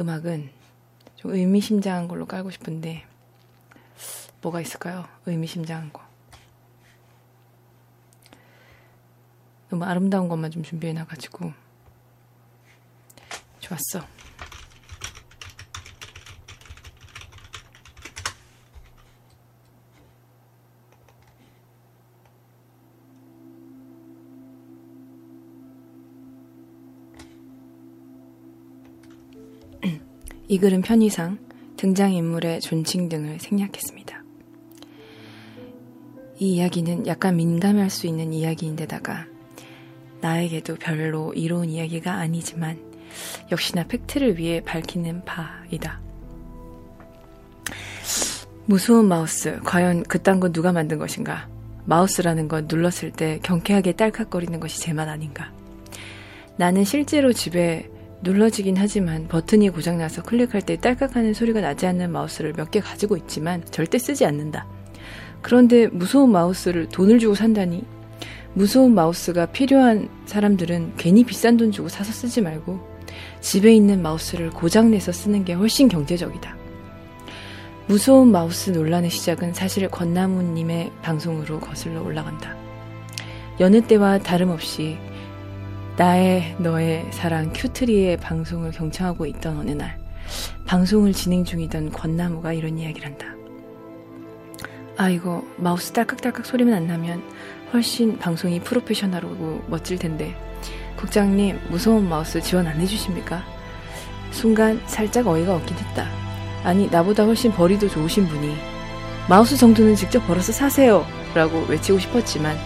음악은 좀 의미심장한 걸로 깔고 싶은데 뭐가 있을까요? 의미심장한 거. 너무 아름다운 것만 좀 준비해 놔가지고 좋았어. 이 글은 편의상 등장인물의 존칭 등을 생략했습니다. 이 이야기는 약간 민감할 수 있는 이야기인데다가 나에게도 별로 이로운 이야기가 아니지만 역시나 팩트를 위해 밝히는 바이다. 무서운 마우스, 과연 그딴 건 누가 만든 것인가? 마우스라는 건 눌렀을 때 경쾌하게 딸깍거리는 것이 제 맛 아닌가? 나는 실제로 집에 눌러지긴 하지만 버튼이 고장나서 클릭할 때 딸깍하는 소리가 나지 않는 마우스를 몇 개 가지고 있지만 절대 쓰지 않는다. 그런데 무서운 마우스를 돈을 주고 산다니 무서운 마우스가 필요한 사람들은 괜히 비싼 돈 주고 사서 쓰지 말고 집에 있는 마우스를 고장내서 쓰는 게 훨씬 경제적이다. 무서운 마우스 논란의 시작은 사실 권나무님의 방송으로 거슬러 올라간다. 여느 때와 다름없이 나의 너의 사랑 큐트리의 방송을 경청하고 있던 어느 날 방송을 진행 중이던 권나무가 이런 이야기를 한다. 아 이거 마우스 딸깍딸깍 소리만 안 나면 훨씬 방송이 프로페셔널하고 멋질 텐데 국장님 무소음 마우스 지원 안 해주십니까? 순간 살짝 어이가 없긴 했다. 아니 나보다 훨씬 벌이도 좋으신 분이 마우스 정도는 직접 벌어서 사세요 라고 외치고 싶었지만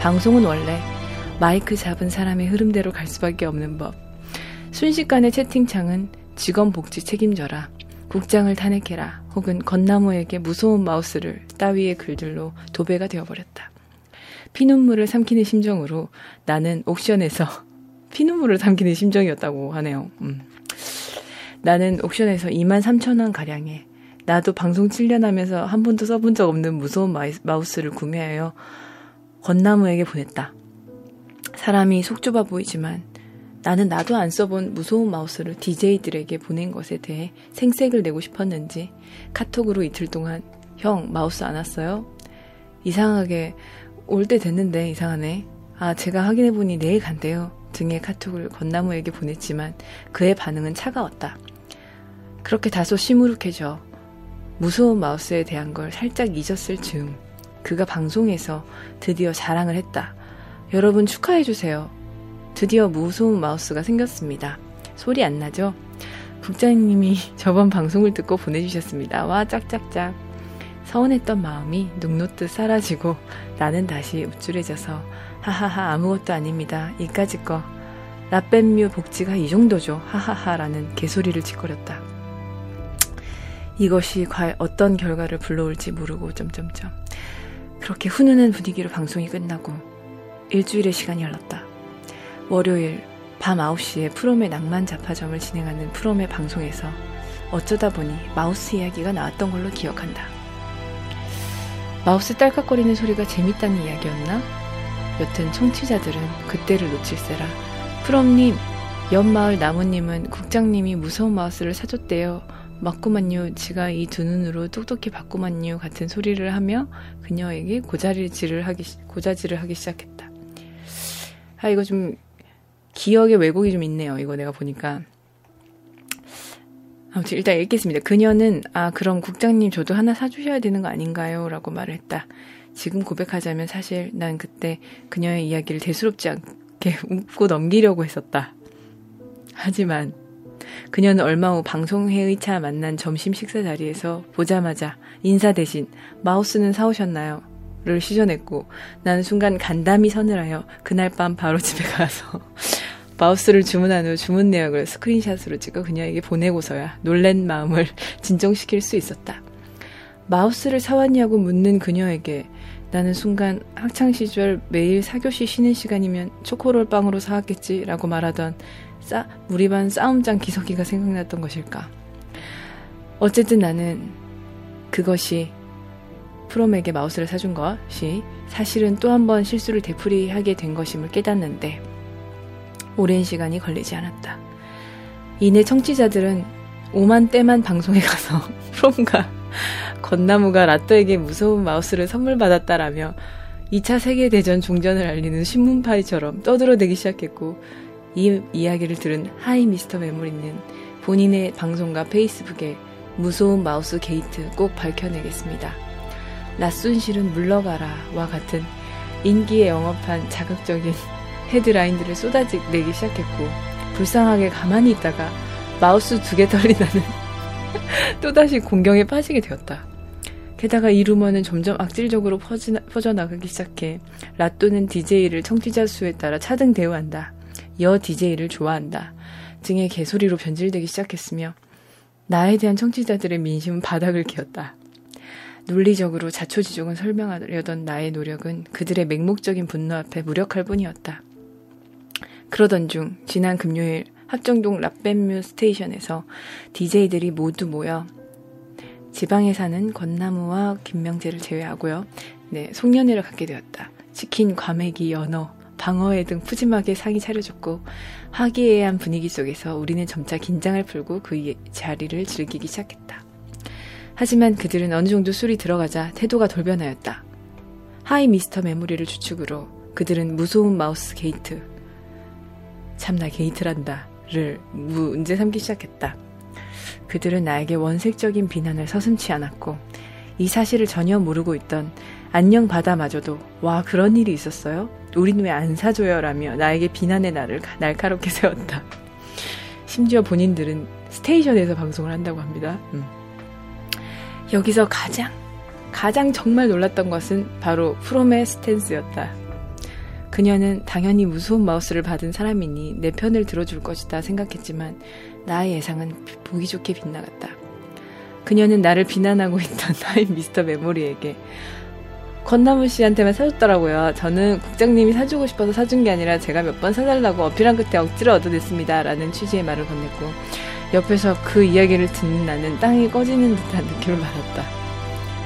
방송은 원래 마이크 잡은 사람의 흐름대로 갈 수밖에 없는 법. 순식간에 채팅창은 직원 복지 책임져라. 국장을 탄핵해라. 혹은 건나무에게 무서운 마우스를 따위의 글들로 도배가 되어버렸다. 피눈물을 삼키는 심정으로 나는 옥션에서 [laughs] 피눈물을 삼키는 심정이었다고 하네요. 음. 나는 옥션에서 2만 3천 원 가량에 나도 방송 7년 하면서 한 번도 써본 적 없는 무서운 마우스를 구매하여 건나무에게 보냈다. 사람이 속 좁아 보이지만 나는 나도 안 써본 무서운 마우스를 DJ들에게 보낸 것에 대해 생색을 내고 싶었는지 카톡으로 이틀 동안 형 마우스 안 왔어요? 이상하게 올 때 됐는데 이상하네. 아 제가 확인해보니 내일 간대요. 등의 카톡을 건나무에게 보냈지만 그의 반응은 차가웠다. 그렇게 다소 시무룩해져 무서운 마우스에 대한 걸 살짝 잊었을 즈음 그가 방송에서 드디어 자랑을 했다. 여러분 축하해주세요. 드디어 무서운 마우스가 생겼습니다. 소리 안 나죠? 국장님이 [laughs] 저번 방송을 듣고 보내주셨습니다. 와, 짝짝짝. 서운했던 마음이 눅놓듯 사라지고 나는 다시 우쭐해져서 하하하 아무것도 아닙니다. 이까짓 거. 라벤뮤 복지가 이 정도죠. 하하하라는 개소리를 짓거렸다. 이것이 과연 어떤 결과를 불러올지 모르고 점점점. 그렇게 훈훈한 분위기로 방송이 끝나고 일주일의 시간이 흘렀다. 월요일 밤 9시에 프롬의 낭만 자파점을 진행하는 프롬의 방송에서 어쩌다 보니 마우스 이야기가 나왔던 걸로 기억한다. 마우스 딸깍거리는 소리가 재밌다는 이야기였나? 여튼 청취자들은 그때를 놓칠세라. 프롬님, 옆마을 나무님은 국장님이 무서운 마우스를 사줬대요. 맞구만요. 지가 이 두 눈으로 똑똑히 봤구만요. 같은 소리를 하며 그녀에게 고자질을 하기, 고자질을 하기 시작했다. 아, 이거 좀 기억에 왜곡이 좀 있네요. 이거 내가 보니까. 아무튼 일단 읽겠습니다. 그녀는 아 그럼 국장님 저도 하나 사주셔야 되는 거 아닌가요? 라고 말을 했다. 지금 고백하자면 사실 난 그때 그녀의 이야기를 대수롭지 않게 [laughs] 웃고 넘기려고 했었다. 하지만 그녀는 얼마 후 방송회의차 만난 점심 식사 자리에서 보자마자 인사 대신 마우스는 사오셨나요? 를 시전했고 나는 순간 간담이 서늘하여 그날 밤 바로 [laughs] 집에 가서 마우스를 주문한 후 주문 내역을 스크린샷으로 찍어 그녀에게 보내고서야 놀란 마음을 [laughs] 진정시킬 수 있었다. 마우스를 사왔냐고 묻는 그녀에게 나는 순간 학창 시절 매일 사교시 쉬는 시간이면 초코롤 빵으로 사왔겠지라고 말하던 싸, 우리 반 싸움장 기석이가 생각났던 것일까. 어쨌든 나는 그것이 프롬에게 마우스를 사준 것이 사실은 또 한 번 실수를 되풀이하게 된 것임을 깨닫는데 오랜 시간이 걸리지 않았다. 이내 청취자들은 오만 데만 방송에 가서 [laughs] 프롬과 권나무가 라또에게 무소음 마우스를 선물 받았다라며 2차 세계대전 종전을 알리는 신문팔이처럼 떠들어대기 시작했고 이 이야기를 들은 하이 미스터 메모리는 본인의 방송과 페이스북에 무소음 마우스 게이트 꼭 밝혀내겠습니다. 라순실은 물러가라와 같은 인기에 영합한 자극적인 헤드라인들을 쏟아내기 시작했고 불쌍하게 가만히 있다가 마우스 두 개 털리다는 [laughs] 또다시 공경에 빠지게 되었다. 게다가 이 루머는 점점 악질적으로 퍼지, 퍼져나가기 시작해 라또는 DJ를 청취자 수에 따라 차등 대우한다. 여 DJ를 좋아한다. 등의 개소리로 변질되기 시작했으며 나에 대한 청취자들의 민심은 바닥을 기었다. 논리적으로 자초지종을 설명하려던 나의 노력은 그들의 맹목적인 분노 앞에 무력할 뿐이었다. 그러던 중 지난 금요일 합정동 라벤뮤 스테이션에서 DJ들이 모두 모여 지방에 사는 권나무와 김명재를 제외하고요. 네, 송년회를 갖게 되었다. 치킨, 과메기, 연어, 방어회 등 푸짐하게 상이 차려졌고 화기애애한 분위기 속에서 우리는 점차 긴장을 풀고 그 자리를 즐기기 시작했다. 하지만 그들은 어느 정도 술이 들어가자 태도가 돌변하였다. 하이 미스터 메모리를 주축으로 그들은 무소음 마우스 게이트, 참나 게이트란다 를 문제 삼기 시작했다. 그들은 나에게 원색적인 비난을 서슴치 않았고 이 사실을 전혀 모르고 있던 안녕 바다마저도 와 그런 일이 있었어요? 우린 왜 안 사줘요? 라며 나에게 비난의 날을 날카롭게 [laughs] 세웠다. 심지어 본인들은 스테이션에서 방송을 한다고 합니다. 음. 여기서 가장 가장 정말 놀랐던 것은 바로 프롬의 스탠스였다. 그녀는 당연히 무서운 마우스를 받은 사람이니 내 편을 들어줄 것이다 생각했지만 나의 예상은 보기 좋게 빗나갔다. 그녀는 나를 비난하고 있던 [laughs] 나의 미스터 메모리에게 건나무 씨한테만 사줬더라고요. 저는 국장님이 사주고 싶어서 사준 게 아니라 제가 몇 번 사달라고 어필한 끝에 억지로 얻어냈습니다. 라는 취지의 말을 건넸고 옆에서 그 이야기를 듣는 나는 땅이 꺼지는 듯한 느낌을 받았다.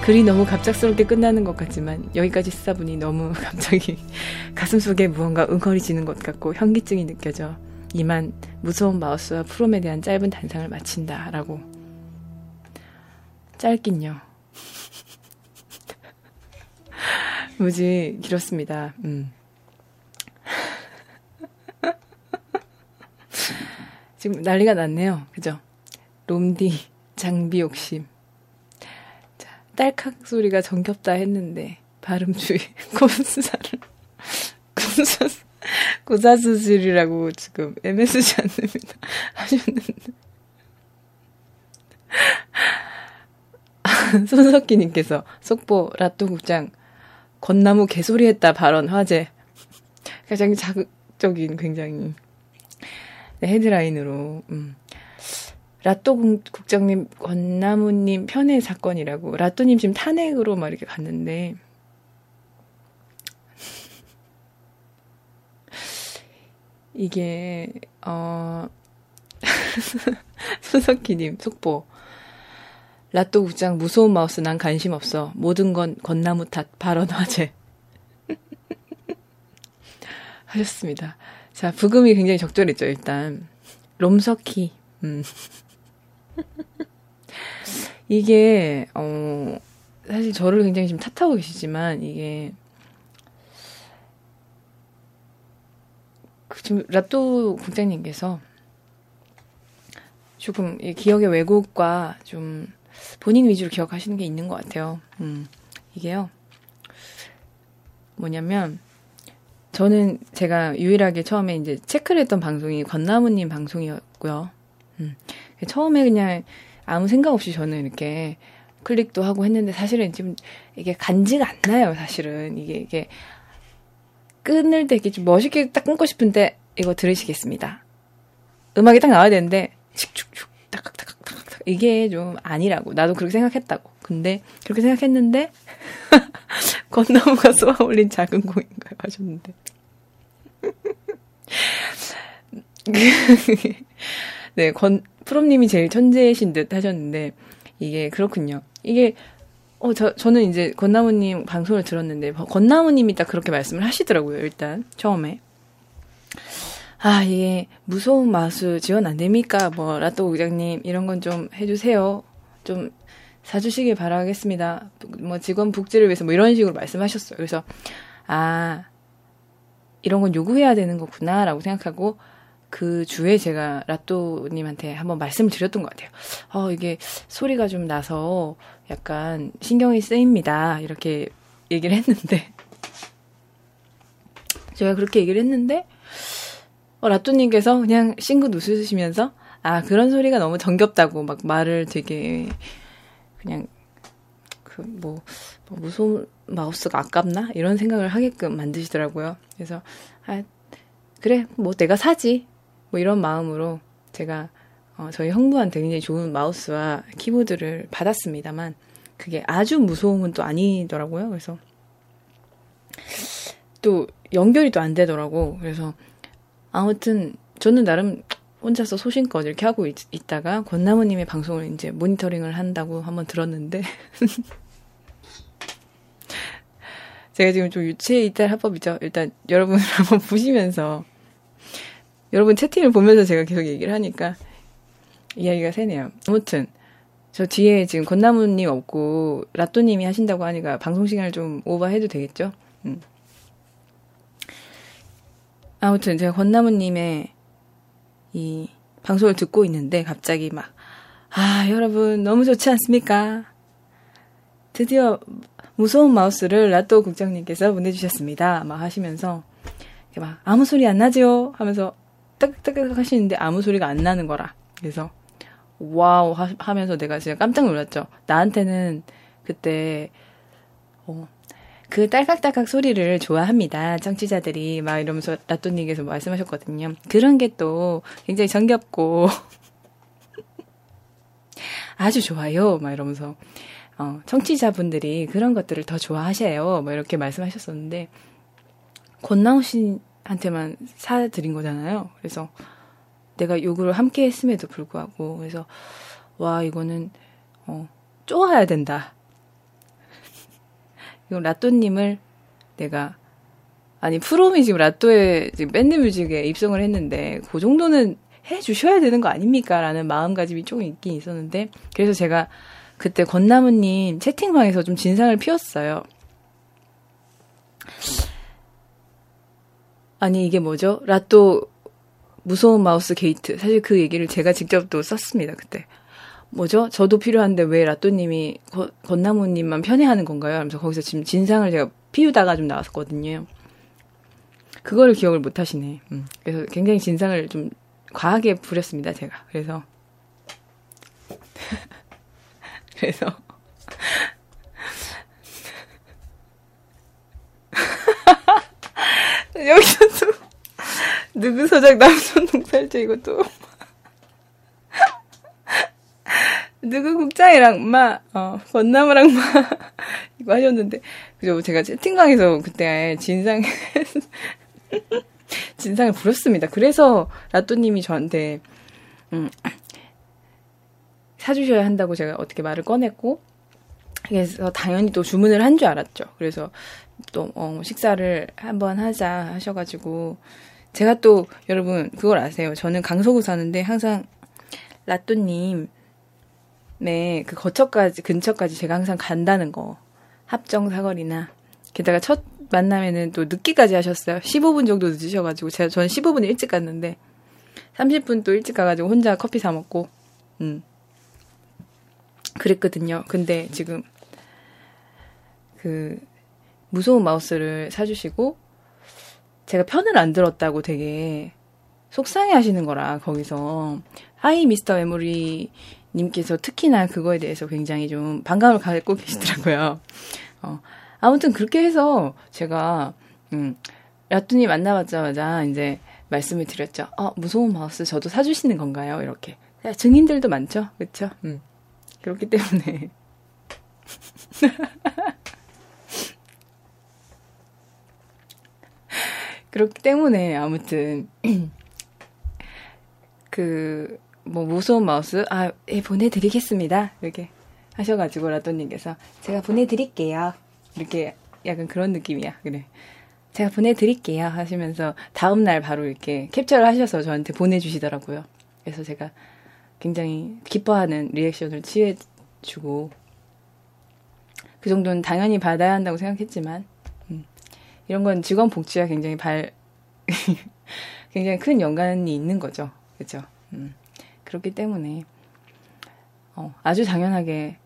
글이 너무 갑작스럽게 끝나는 것 같지만 여기까지 쓰다 보니 너무 [laughs] 갑자기 가슴속에 무언가 응어리지는 것 같고 현기증이 느껴져 이만 무서운 마우스와 프롬에 대한 짧은 단상을 마친다 라고 짧긴요. [laughs] 무지 길었습니다. 음. 지금 난리가 났네요. 그죠? 롬디, 장비 욕심. 자, 딸칵 소리가 정겹다 했는데, 발음주의, [laughs] 고수사를, 고사, 고사수술이라고 지금 MSG 않습니다. [laughs] 하셨는데. [laughs] 손석기님께서 속보 라또 국장 건나무 개소리했다 발언 화제. 굉장히 자극적인 굉장히 네, 헤드라인으로 음. 라또 국장님 건나무님 편의 사건이라고 라또님 지금 탄핵으로 막 이렇게 갔는데 [laughs] 이게 어 [laughs] 손석희님 속보 라또 국장 무서운 마우스 난 관심 없어. 모든 건 건나무 탓 발언 화제. [laughs] 하셨습니다. 자, 부금이 굉장히 적절했죠, 일단. 롬석희. 음. [laughs] 이게, 어, 사실 저를 굉장히 지금 탓하고 계시지만, 이게, 그 지금 라또 국장님께서 조금 기억의 왜곡과 좀 본인 위주로 기억하시는 게 있는 것 같아요. 음, 이게요. 뭐냐면, 저는 제가 유일하게 처음에 이제 체크를 했던 방송이 권나무님 방송이었고요. 음, 처음에 그냥 아무 생각 없이 저는 이렇게 클릭도 하고 했는데 사실은 지금 이게 간지가 안 나요, 사실은. 이게, 이게, 끊을 때 이렇게 좀 멋있게 딱 끊고 싶은데, 이거 들으시겠습니다. 음악이 딱 나와야 되는데 칙축축 딱딱딱딱 이게 좀 아니라고 나도 그렇게 생각했다고. 근데 그렇게 생각했는데 [laughs] 건나무가 쏘아 올린 작은 공인가요 하셨는데 [laughs] 네, 건, 프롬님이 제일 천재이신 듯 하셨는데, 이게 그렇군요. 이게, 어, 저, 저는 이제 건나무님 방송을 들었는데, 건나무님이 딱 그렇게 말씀을 하시더라고요, 일단, 처음에. 아, 이게 무서운 마수 지원 안 됩니까? 뭐, 라또 의장님, 이런 건 좀 해주세요. 좀 사주시길 바라겠습니다. 뭐, 직원 복지를 위해서 뭐 이런 식으로 말씀하셨어요. 그래서, 아, 이런 건 요구해야 되는 거구나, 라고 생각하고, 그 주에 제가 라또님한테 한번 말씀을 드렸던 것 같아요. 어, 이게 소리가 좀 나서 약간 신경이 쓰입니다. 이렇게 얘기를 했는데. [laughs] 제가 그렇게 얘기를 했는데, 어, 라또님께서 그냥 싱긋 웃으시면서, 아, 그런 소리가 너무 정겹다고 막 말을 되게, 그냥, 그, 뭐, 뭐 무서운 마우스가 아깝나? 이런 생각을 하게끔 만드시더라고요. 그래서, 아, 그래, 뭐 내가 사지. 뭐 이런 마음으로 제가 어, 저희 형부한테 굉장히 좋은 마우스와 키보드를 받았습니다만 그게 아주 무서운 건 또 아니더라고요. 그래서 또 연결이 또 안 되더라고. 그래서 아무튼 저는 나름 혼자서 소신껏 이렇게 하고 있, 다가 권나무님의 방송을 이제 모니터링을 한다고 한번 들었는데 [laughs] 제가 지금 좀 유치해 있다 합법이죠. 일단 여러분 [laughs] 한번 보시면서 여러분 채팅을 보면서 제가 계속 얘기를 하니까 이야기가 새네요. 아무튼 저 뒤에 지금 건나무님 없고 라또님이 하신다고 하니까 방송 시간을 좀 오버해도 되겠죠? 음. 아무튼 제가 건나무님의 이 방송을 듣고 있는데 갑자기 막 아, 여러분 너무 좋지 않습니까? 드디어 무소음 마우스를 라또 국장님께서 보내주셨습니다. 막 하시면서 막 아무 소리 안 나죠? 하면서 따깍따깍 하시는데 아무 소리가 안 나는 거라. 그래서 wow 하, 면서 내가 진짜 깜짝 놀랐죠. 나한테는 그때 어, 그 딸깍딸깍 소리를 좋아합니다. 청취자들이 막 이러면서 라또님께서 말씀하셨거든요. 그런 게 또 굉장히 정겹고 [laughs] 아주 좋아요. 막 이러면서 어, 청취자분들이 그런 것들을 더 좋아하셔요. 뭐 이렇게 말씀하셨었는데 권나우 씨 한테만 사드린 거잖아요. 그래서 내가 요구를 함께 했음에도 불구하고 그래서 와 이거는 어 쪼아야 된다. [laughs] 이거 라또님을 내가 아니 프롬이 지금 라또에 지금 밴드 뮤직에 입성을 했는데 그 정도는 해 주셔야 되는 거 아닙니까라는 마음가짐이 조금 있긴 있었는데 그래서 제가 그때 권나무님 채팅방에서 좀 진상을 피웠어요. 아니 이게 뭐죠? 라또 무소음 마우스 게이트. 사실 그 얘기를 제가 직접 또 썼습니다 그때. 뭐죠? 저도 필요한데 왜 라또님이 건나무님만 편애하는 건가요? 하면서 거기서 지금 진상을 제가 피우다가 좀 나왔었거든요. 그거를 기억을 못 하시네. 음. 그래서 굉장히 진상을 좀 과하게 부렸습니다, 제가. 그래서. [laughs] 그래서. [laughs] 여기서 또 누구 서작 남선 농살제 이것도 [laughs] 누구 국장이랑 마, 어, 건나무랑 마, [laughs] 이거 하셨는데, 그죠, 제가 채팅방에서 그때 진상, 진상을 부렸습니다. 그래서 라또님이 저한테, 음, 사주셔야 한다고 제가 어떻게 말을 꺼냈고, 그래서 당연히 또 주문을 한 줄 알았죠. 그래서 또 어, 식사를 한번 하자 하셔가지고 제가 또 여러분 그걸 아세요? 저는 강서구 사는데 항상 라또님 네그 거처까지 근처까지 제가 항상 간다는 거 합정 사거리나 게다가 첫 만남에는 또 늦기까지 하셨어요. 15분 정도 늦으셔가지고 제가 저는 15분 일찍 갔는데 30분 또 일찍 가가지고 혼자 커피 사 먹고 음 그랬거든요. 근데 지금 그 무소음 마우스를 사주시고 제가 편을 안 들었다고 되게 속상해 하시는 거라 거기서 하이 미스터 메모리 님께서 특히나 그거에 대해서 굉장히 좀 반감을 갖고 계시더라고요. 어, 아무튼 그렇게 해서 제가 음, 라또님 만나자마자 이제 말씀을 드렸죠. 어, 무소음 마우스 저도 사주시는 건가요? 이렇게. 증인들도 많죠? 그쵸? 음. 그렇기 때문에. [laughs] 그렇기 때문에 아무튼 [clears throat] 그 뭐 무서운 마우스 아 예, 보내드리겠습니다. 이렇게 하셔가지고 라또님께서 제가 보내드릴게요. 이렇게 약간 그런 느낌이야. 그래. 제가 보내드릴게요 하시면서 다음날 바로 이렇게 캡처를 하셔서 저한테 보내주시더라고요. 그래서 제가 굉장히 기뻐하는 리액션을 취해주고 그 정도는 당연히 받아야 한다고 생각했지만 음, 이런 건 직원 복지와 굉장히 발 [laughs] 굉장히 큰 연관이 있는 거죠 그렇죠 음, 그렇기 때문에 어, 아주 당연하게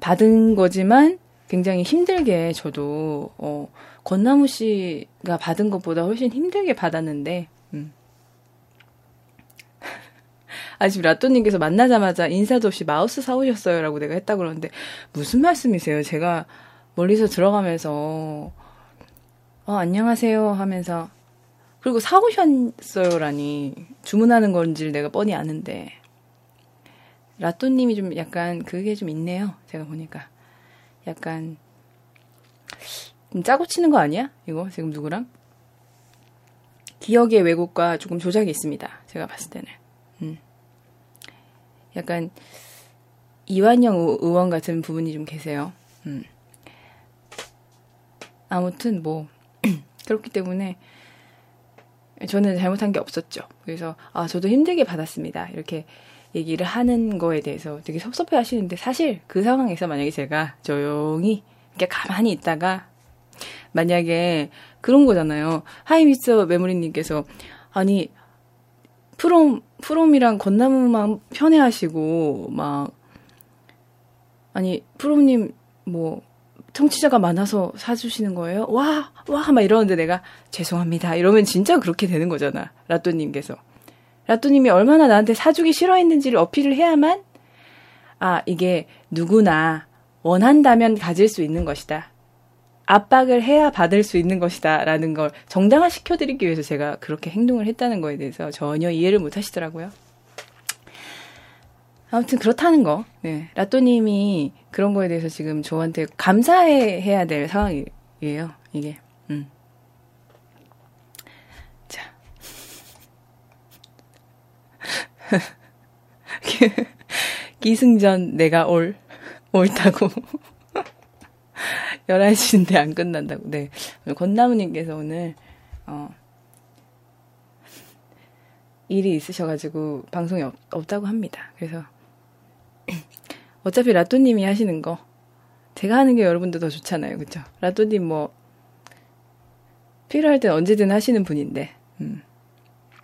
받은 거지만 굉장히 힘들게 저도 어, 권나무 씨가 받은 것보다 훨씬 힘들게 받았는데 음. 아 지금 라또님께서 만나자마자 인사도 없이 마우스 사오셨어요 라고 내가 했다 그러는데 무슨 말씀이세요? 제가 멀리서 들어가면서 어 안녕하세요 하면서 그리고 사오셨어요라니 주문하는 건지를 내가 뻔히 아는데 라또님이 좀 약간 그게 좀 있네요. 제가 보니까 약간 좀 짜고 치는 거 아니야? 이거 지금 누구랑? 기억의 왜곡과 조금 조작이 있습니다. 제가 봤을 때는. 음. 약간 이완영 의원 같은 부분이 좀 계세요. 음. 아무튼 뭐 [clears throat] 그렇기 때문에 저는 잘못한 게 없었죠. 그래서 아 저도 힘들게 받았습니다. 이렇게 얘기를 하는 거에 대해서 되게 섭섭해 하시는데 사실 그 상황에서 만약에 제가 조용히 이렇게 가만히 있다가 만약에 그런 거잖아요. 하이미스 메모리님께서 아니 프롬 프롬이랑 건나무만 편애하시고 막 아니 프롬님 뭐 청취자가 많아서 사주시는 거예요? 와, 와, 막 이러는데 내가 죄송합니다. 이러면 진짜 그렇게 되는 거잖아. 라또님께서. 라또님이 얼마나 나한테 사주기 싫어했는지를 어필을 해야만, 아, 이게 누구나 원한다면 가질 수 있는 것이다. 압박을 해야 받을 수 있는 것이다. 라는 걸 정당화 시켜드리기 위해서 제가 그렇게 행동을 했다는 거에 대해서 전혀 이해를 못 하시더라고요. 아무튼 그렇다는 거. 네. 라또님이 그런 거에 대해서 지금 저한테 감사해야 될 상황이에요. 이게. 음. 자. [laughs] 기승전 내가 올 옳다고. 11시인데 안 끝난다고. 네. 권나무님께서 오늘, 어, 일이 있으셔가지고 방송이 없, 없다고 합니다. 그래서 [clears throat] 어차피 라또님이 하시는 거 제가 하는 게 여러분들 더 좋잖아요, 그쵸? 라또님 뭐 필요할 땐 언제든 하시는 분인데 음.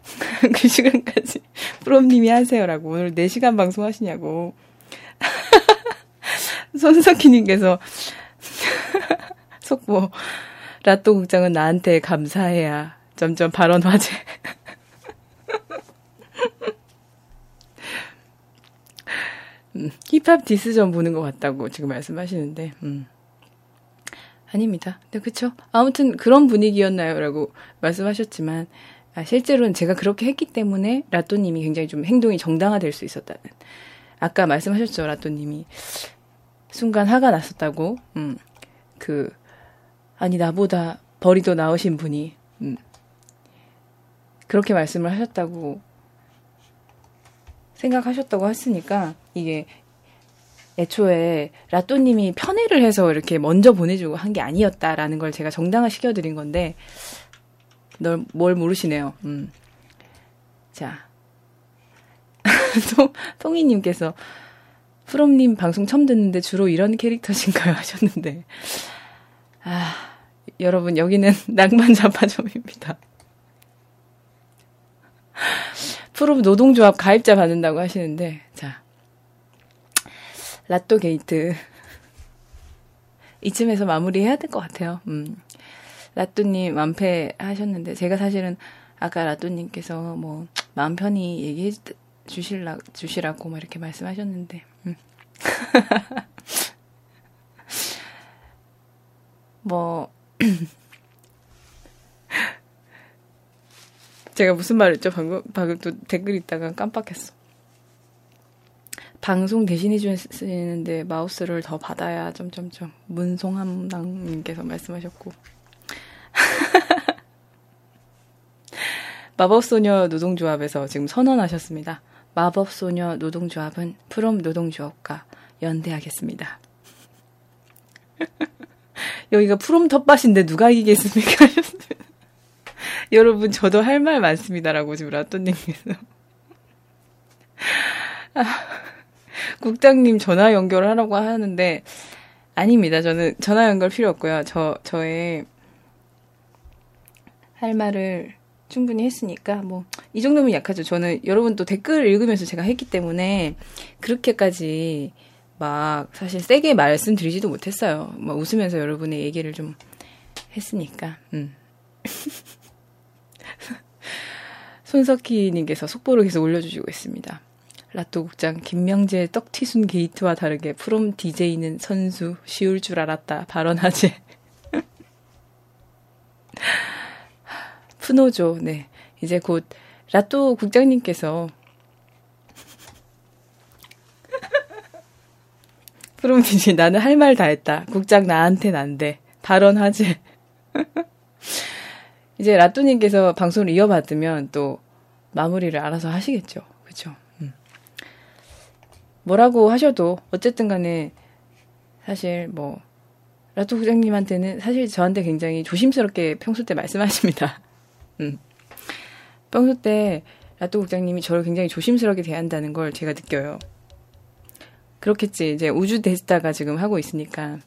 [laughs] 그 시간까지 [laughs] 프롬님이 하세요라고 오늘 4시간 방송 하시냐고 [laughs] 손석희님께서 속보 라또 국장은 나한테 감사해야 점점 발언 화제 [laughs] 음, 힙합 디스전 보는 것 같다고 지금 말씀하시는데, 음. 아닙니다. 네, 그쵸. 아무튼 그런 분위기였나요? 라고 말씀하셨지만, 아, 실제로는 제가 그렇게 했기 때문에 라또님이 굉장히 좀 행동이 정당화될 수 있었다는. 아까 말씀하셨죠, 라또님이. 순간 화가 났었다고, 음, 그, 아니, 나보다 벌이 더 나으신 분이, 음, 그렇게 말씀을 하셨다고 생각하셨다고 했으니까 이게 애초에 라또님이 편애를 해서 이렇게 먼저 보내주고 한 게 아니었다라는 걸 제가 정당화 시켜드린 건데 널 뭘 모르시네요. 음. 자, [laughs] 통, 통이님께서 프롬님 방송 처음 듣는데 주로 이런 캐릭터신가요? [laughs] 하셨는데 아 여러분 여기는 [laughs] 낭만 자파점입니다. 프롬 노동조합 가입자 받는다고 하시는데 자 라또 게이트 이쯤에서 마무리해야 될 것 같아요. 음. 라또님 완패 하셨는데 제가 사실은 아까 라또님께서 뭐 마음 편히 얘기해 주실라 주시라고 막 이렇게 말씀하셨는데 음. [laughs] 뭐 [coughs] 제가 무슨 말을 했죠? 방금, 방금 또 댓글 읽다가 깜빡했어. 방송 대신해 주시는데 마우스를 더 받아야 점점점 문송함당님께서 말씀하셨고 [laughs] 마법소녀 노동조합에서 지금 선언하셨습니다. 마법소녀 노동조합은 프롬 노동조합과 연대하겠습니다. [laughs] 여기가 프롬 텃밭인데 누가 이기겠습니까? [laughs] 여러분 저도 할 말 많습니다라고 지금 라또님께서 아, 국장님 전화 연결하라고 하는데 아닙니다. 저는 전화 연결 필요 없고요. 저 저의 할 말을 충분히 했으니까 뭐 이 정도면 약하죠. 저는 여러분 또 댓글 읽으면서 제가 했기 때문에 그렇게까지 막 사실 세게 말씀드리지도 못했어요. 막 웃으면서 여러분의 얘기를 좀 했으니까. 음. [laughs] 손석희님께서 속보를 계속 올려주시고 있습니다. 라또 국장 김명재 떡튀순 게이트와 다르게 프롬 DJ는 선수 쉬울 줄 알았다 발언하지. [laughs] 푸노조 네 이제 곧 라또 국장님께서 프롬 DJ 나는 할 말 다 했다. 국장 나한텐 안 돼. 발언하지. [laughs] 이제 라또님께서 방송을 이어받으면 또 마무리를 알아서 하시겠죠. 그쵸? 음. 뭐라고 하셔도 어쨌든 간에 사실 뭐 라또 부장님한테는 사실 저한테 굉장히 조심스럽게 평소 때 말씀하십니다. [laughs] 음. 평소 때 라또 국장님이 저를 굉장히 조심스럽게 대한다는 걸 제가 느껴요. 그렇겠지. 이제 우주 데스타가 지금 하고 있으니까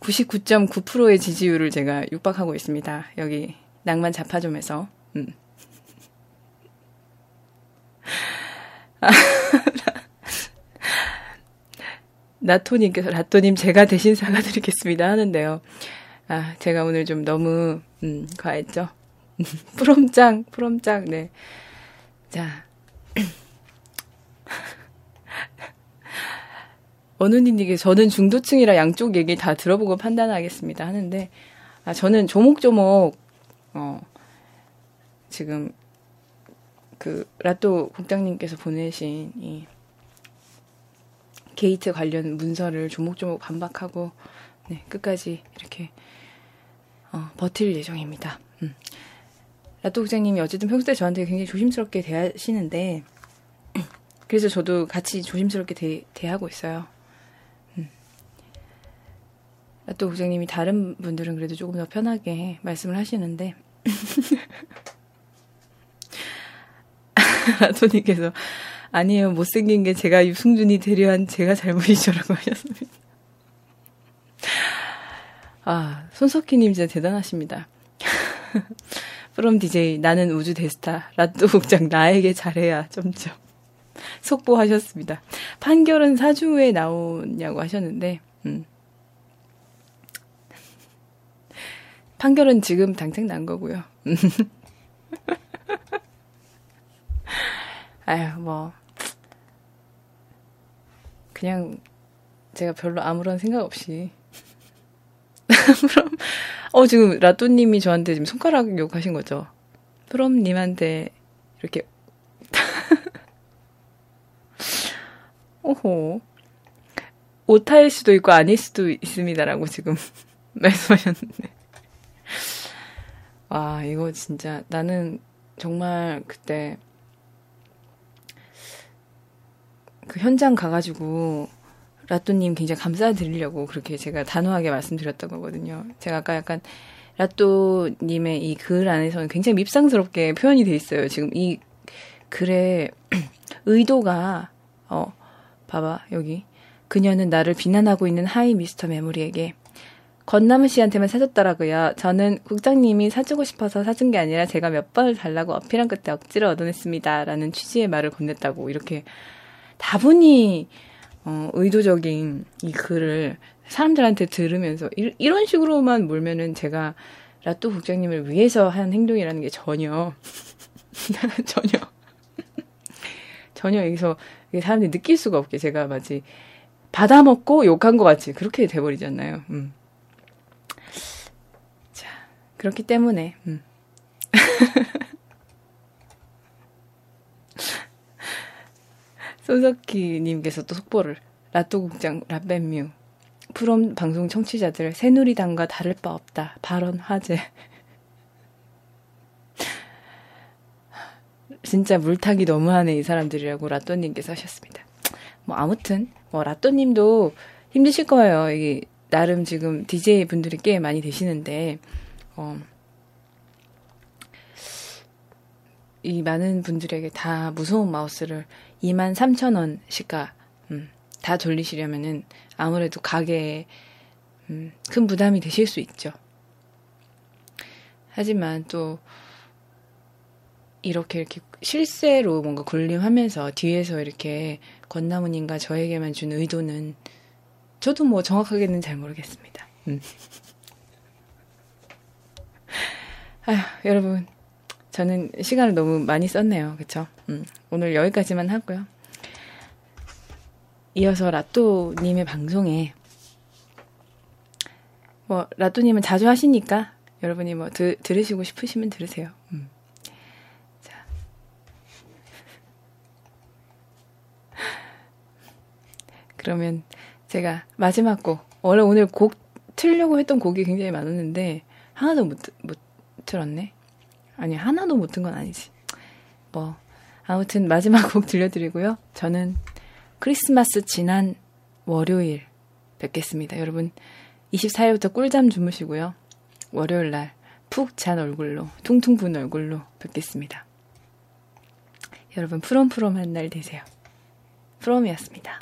99.9%의 지지율을 제가 육박하고 있습니다. 여기 낭만 자파점에서. 음. [laughs] 나토님께서 라토님 제가 대신 사과드리겠습니다 하는데요. 아 제가 오늘 좀 너무 음, 과했죠. [laughs] 프롬짱 프롬짱 네. 자 [clears throat] 원우님에게 저는 중도층이라 양쪽 얘기 다 들어보고 판단하겠습니다 하는데 아 저는 조목조목 어 지금 그 라또 국장님께서 보내신 이 게이트 관련 문서를 조목조목 반박하고 네, 끝까지 이렇게 어, 버틸 예정입니다. 음. 라또 국장님이 어쨌든 평소에 저한테 굉장히 조심스럽게 대하시는데 그래서 저도 같이 조심스럽게 대, 대하고 있어요. 음. 라또 국장님이 다른 분들은 그래도 조금 더 편하게 말씀을 하시는데 [laughs] 라토님께서 아니에요. 못생긴 게 제가 유승준이 되려한 제가 잘못이죠라고 하셨습니다. 아, 손석희님 진짜 대단하십니다. [laughs] 프롬 DJ 나는 우주 데스타 라또 국장 나에게 잘해야 점점 속보하셨습니다. 판결은 4주 후에 나오냐고 하셨는데 음. 판결은 지금 당장 난 거고요. [laughs] 아휴 뭐. 그냥 제가 별로 아무런 생각 없이. [laughs] 그럼 어 지금 라또님이 저한테 지금 손가락 욕하신 거죠? 프롬님한테 이렇게. [laughs] 오호. 오타일 수도 있고 아닐 수도 있습니다라고 지금 말씀하셨는데 와 이거 진짜 나는 정말 그때 그 현장 가가지고 라또님 굉장히 감사드리려고 그렇게 제가 단호하게 말씀드렸던 거거든요. 제가 아까 약간 라또님의 이 글 안에서는 굉장히 밉상스럽게 표현이 돼 있어요. 지금 이 글의 [clears throat] 의도가 어 봐봐 여기 그녀는 나를 비난하고 있는 하이 미스터 메모리에게 건나무 씨한테만 사줬더라고요. 저는 국장님이 사주고 싶어서 사준 게 아니라 제가 몇 번을 달라고 어필한 끝에 억지로 얻어냈습니다. 라는 취지의 말을 건넸다고 이렇게 다분히 어, 의도적인 이 글을 사람들한테 들으면서 이, 이런 식으로만 몰면은 제가 라또 국장님을 위해서 한 행동이라는 게 전혀 [laughs] 전혀 전혀 여기서 사람들이 느낄 수가 없게 제가 마치 받아먹고 욕한 것 같이 그렇게 돼버리잖아요. 음. 그렇기 때문에, 음. [laughs] 손석희님께서 또 속보를 라또국장 라벤뮤 프롬 방송 청취자들 새누리당과 다를 바 없다 발언 화제 [laughs] 진짜 물타기 너무하네 이 사람들이라고 라또님께서 하셨습니다. 뭐 아무튼 뭐 라또님도 힘드실 거예요. 이게 나름 지금 DJ 분들이 꽤 많이 되시는데 어, 이 많은 분들에게 다 무서운 마우스를 2만 3천 원 시가 음, 다 돌리시려면은 아무래도 가게에 음, 큰 부담이 되실 수 있죠. 하지만 또 이렇게 이렇게 실세로 뭔가 군림하면서 뒤에서 이렇게 권나무님과 저에게만 준 의도는 저도 뭐 정확하게는 잘 모르겠습니다. 음. 아휴, 여러분. 저는 시간을 너무 많이 썼네요. 그쵸? 음, 오늘 여기까지만 하고요. 이어서 라또님의 방송에 뭐 라또님은 자주 하시니까 여러분이 뭐 드, 들으시고 싶으시면 들으세요. 음. 자. 그러면 제가 마지막 곡 원래 오늘 곡 틀려고 했던 곡이 굉장히 많았는데 하나도 못, 못 틀었네. 아니 하나도 못든건 아니지. 뭐 아무튼 마지막 곡 들려드리고요. 저는 크리스마스 지난 월요일 뵙겠습니다. 여러분 24일부터 꿀잠 주무시고요. 월요일 날 푹 잔 얼굴로 퉁퉁 분 얼굴로 뵙겠습니다. 여러분 프롬프롬 한 날 되세요. 프롬이었습니다.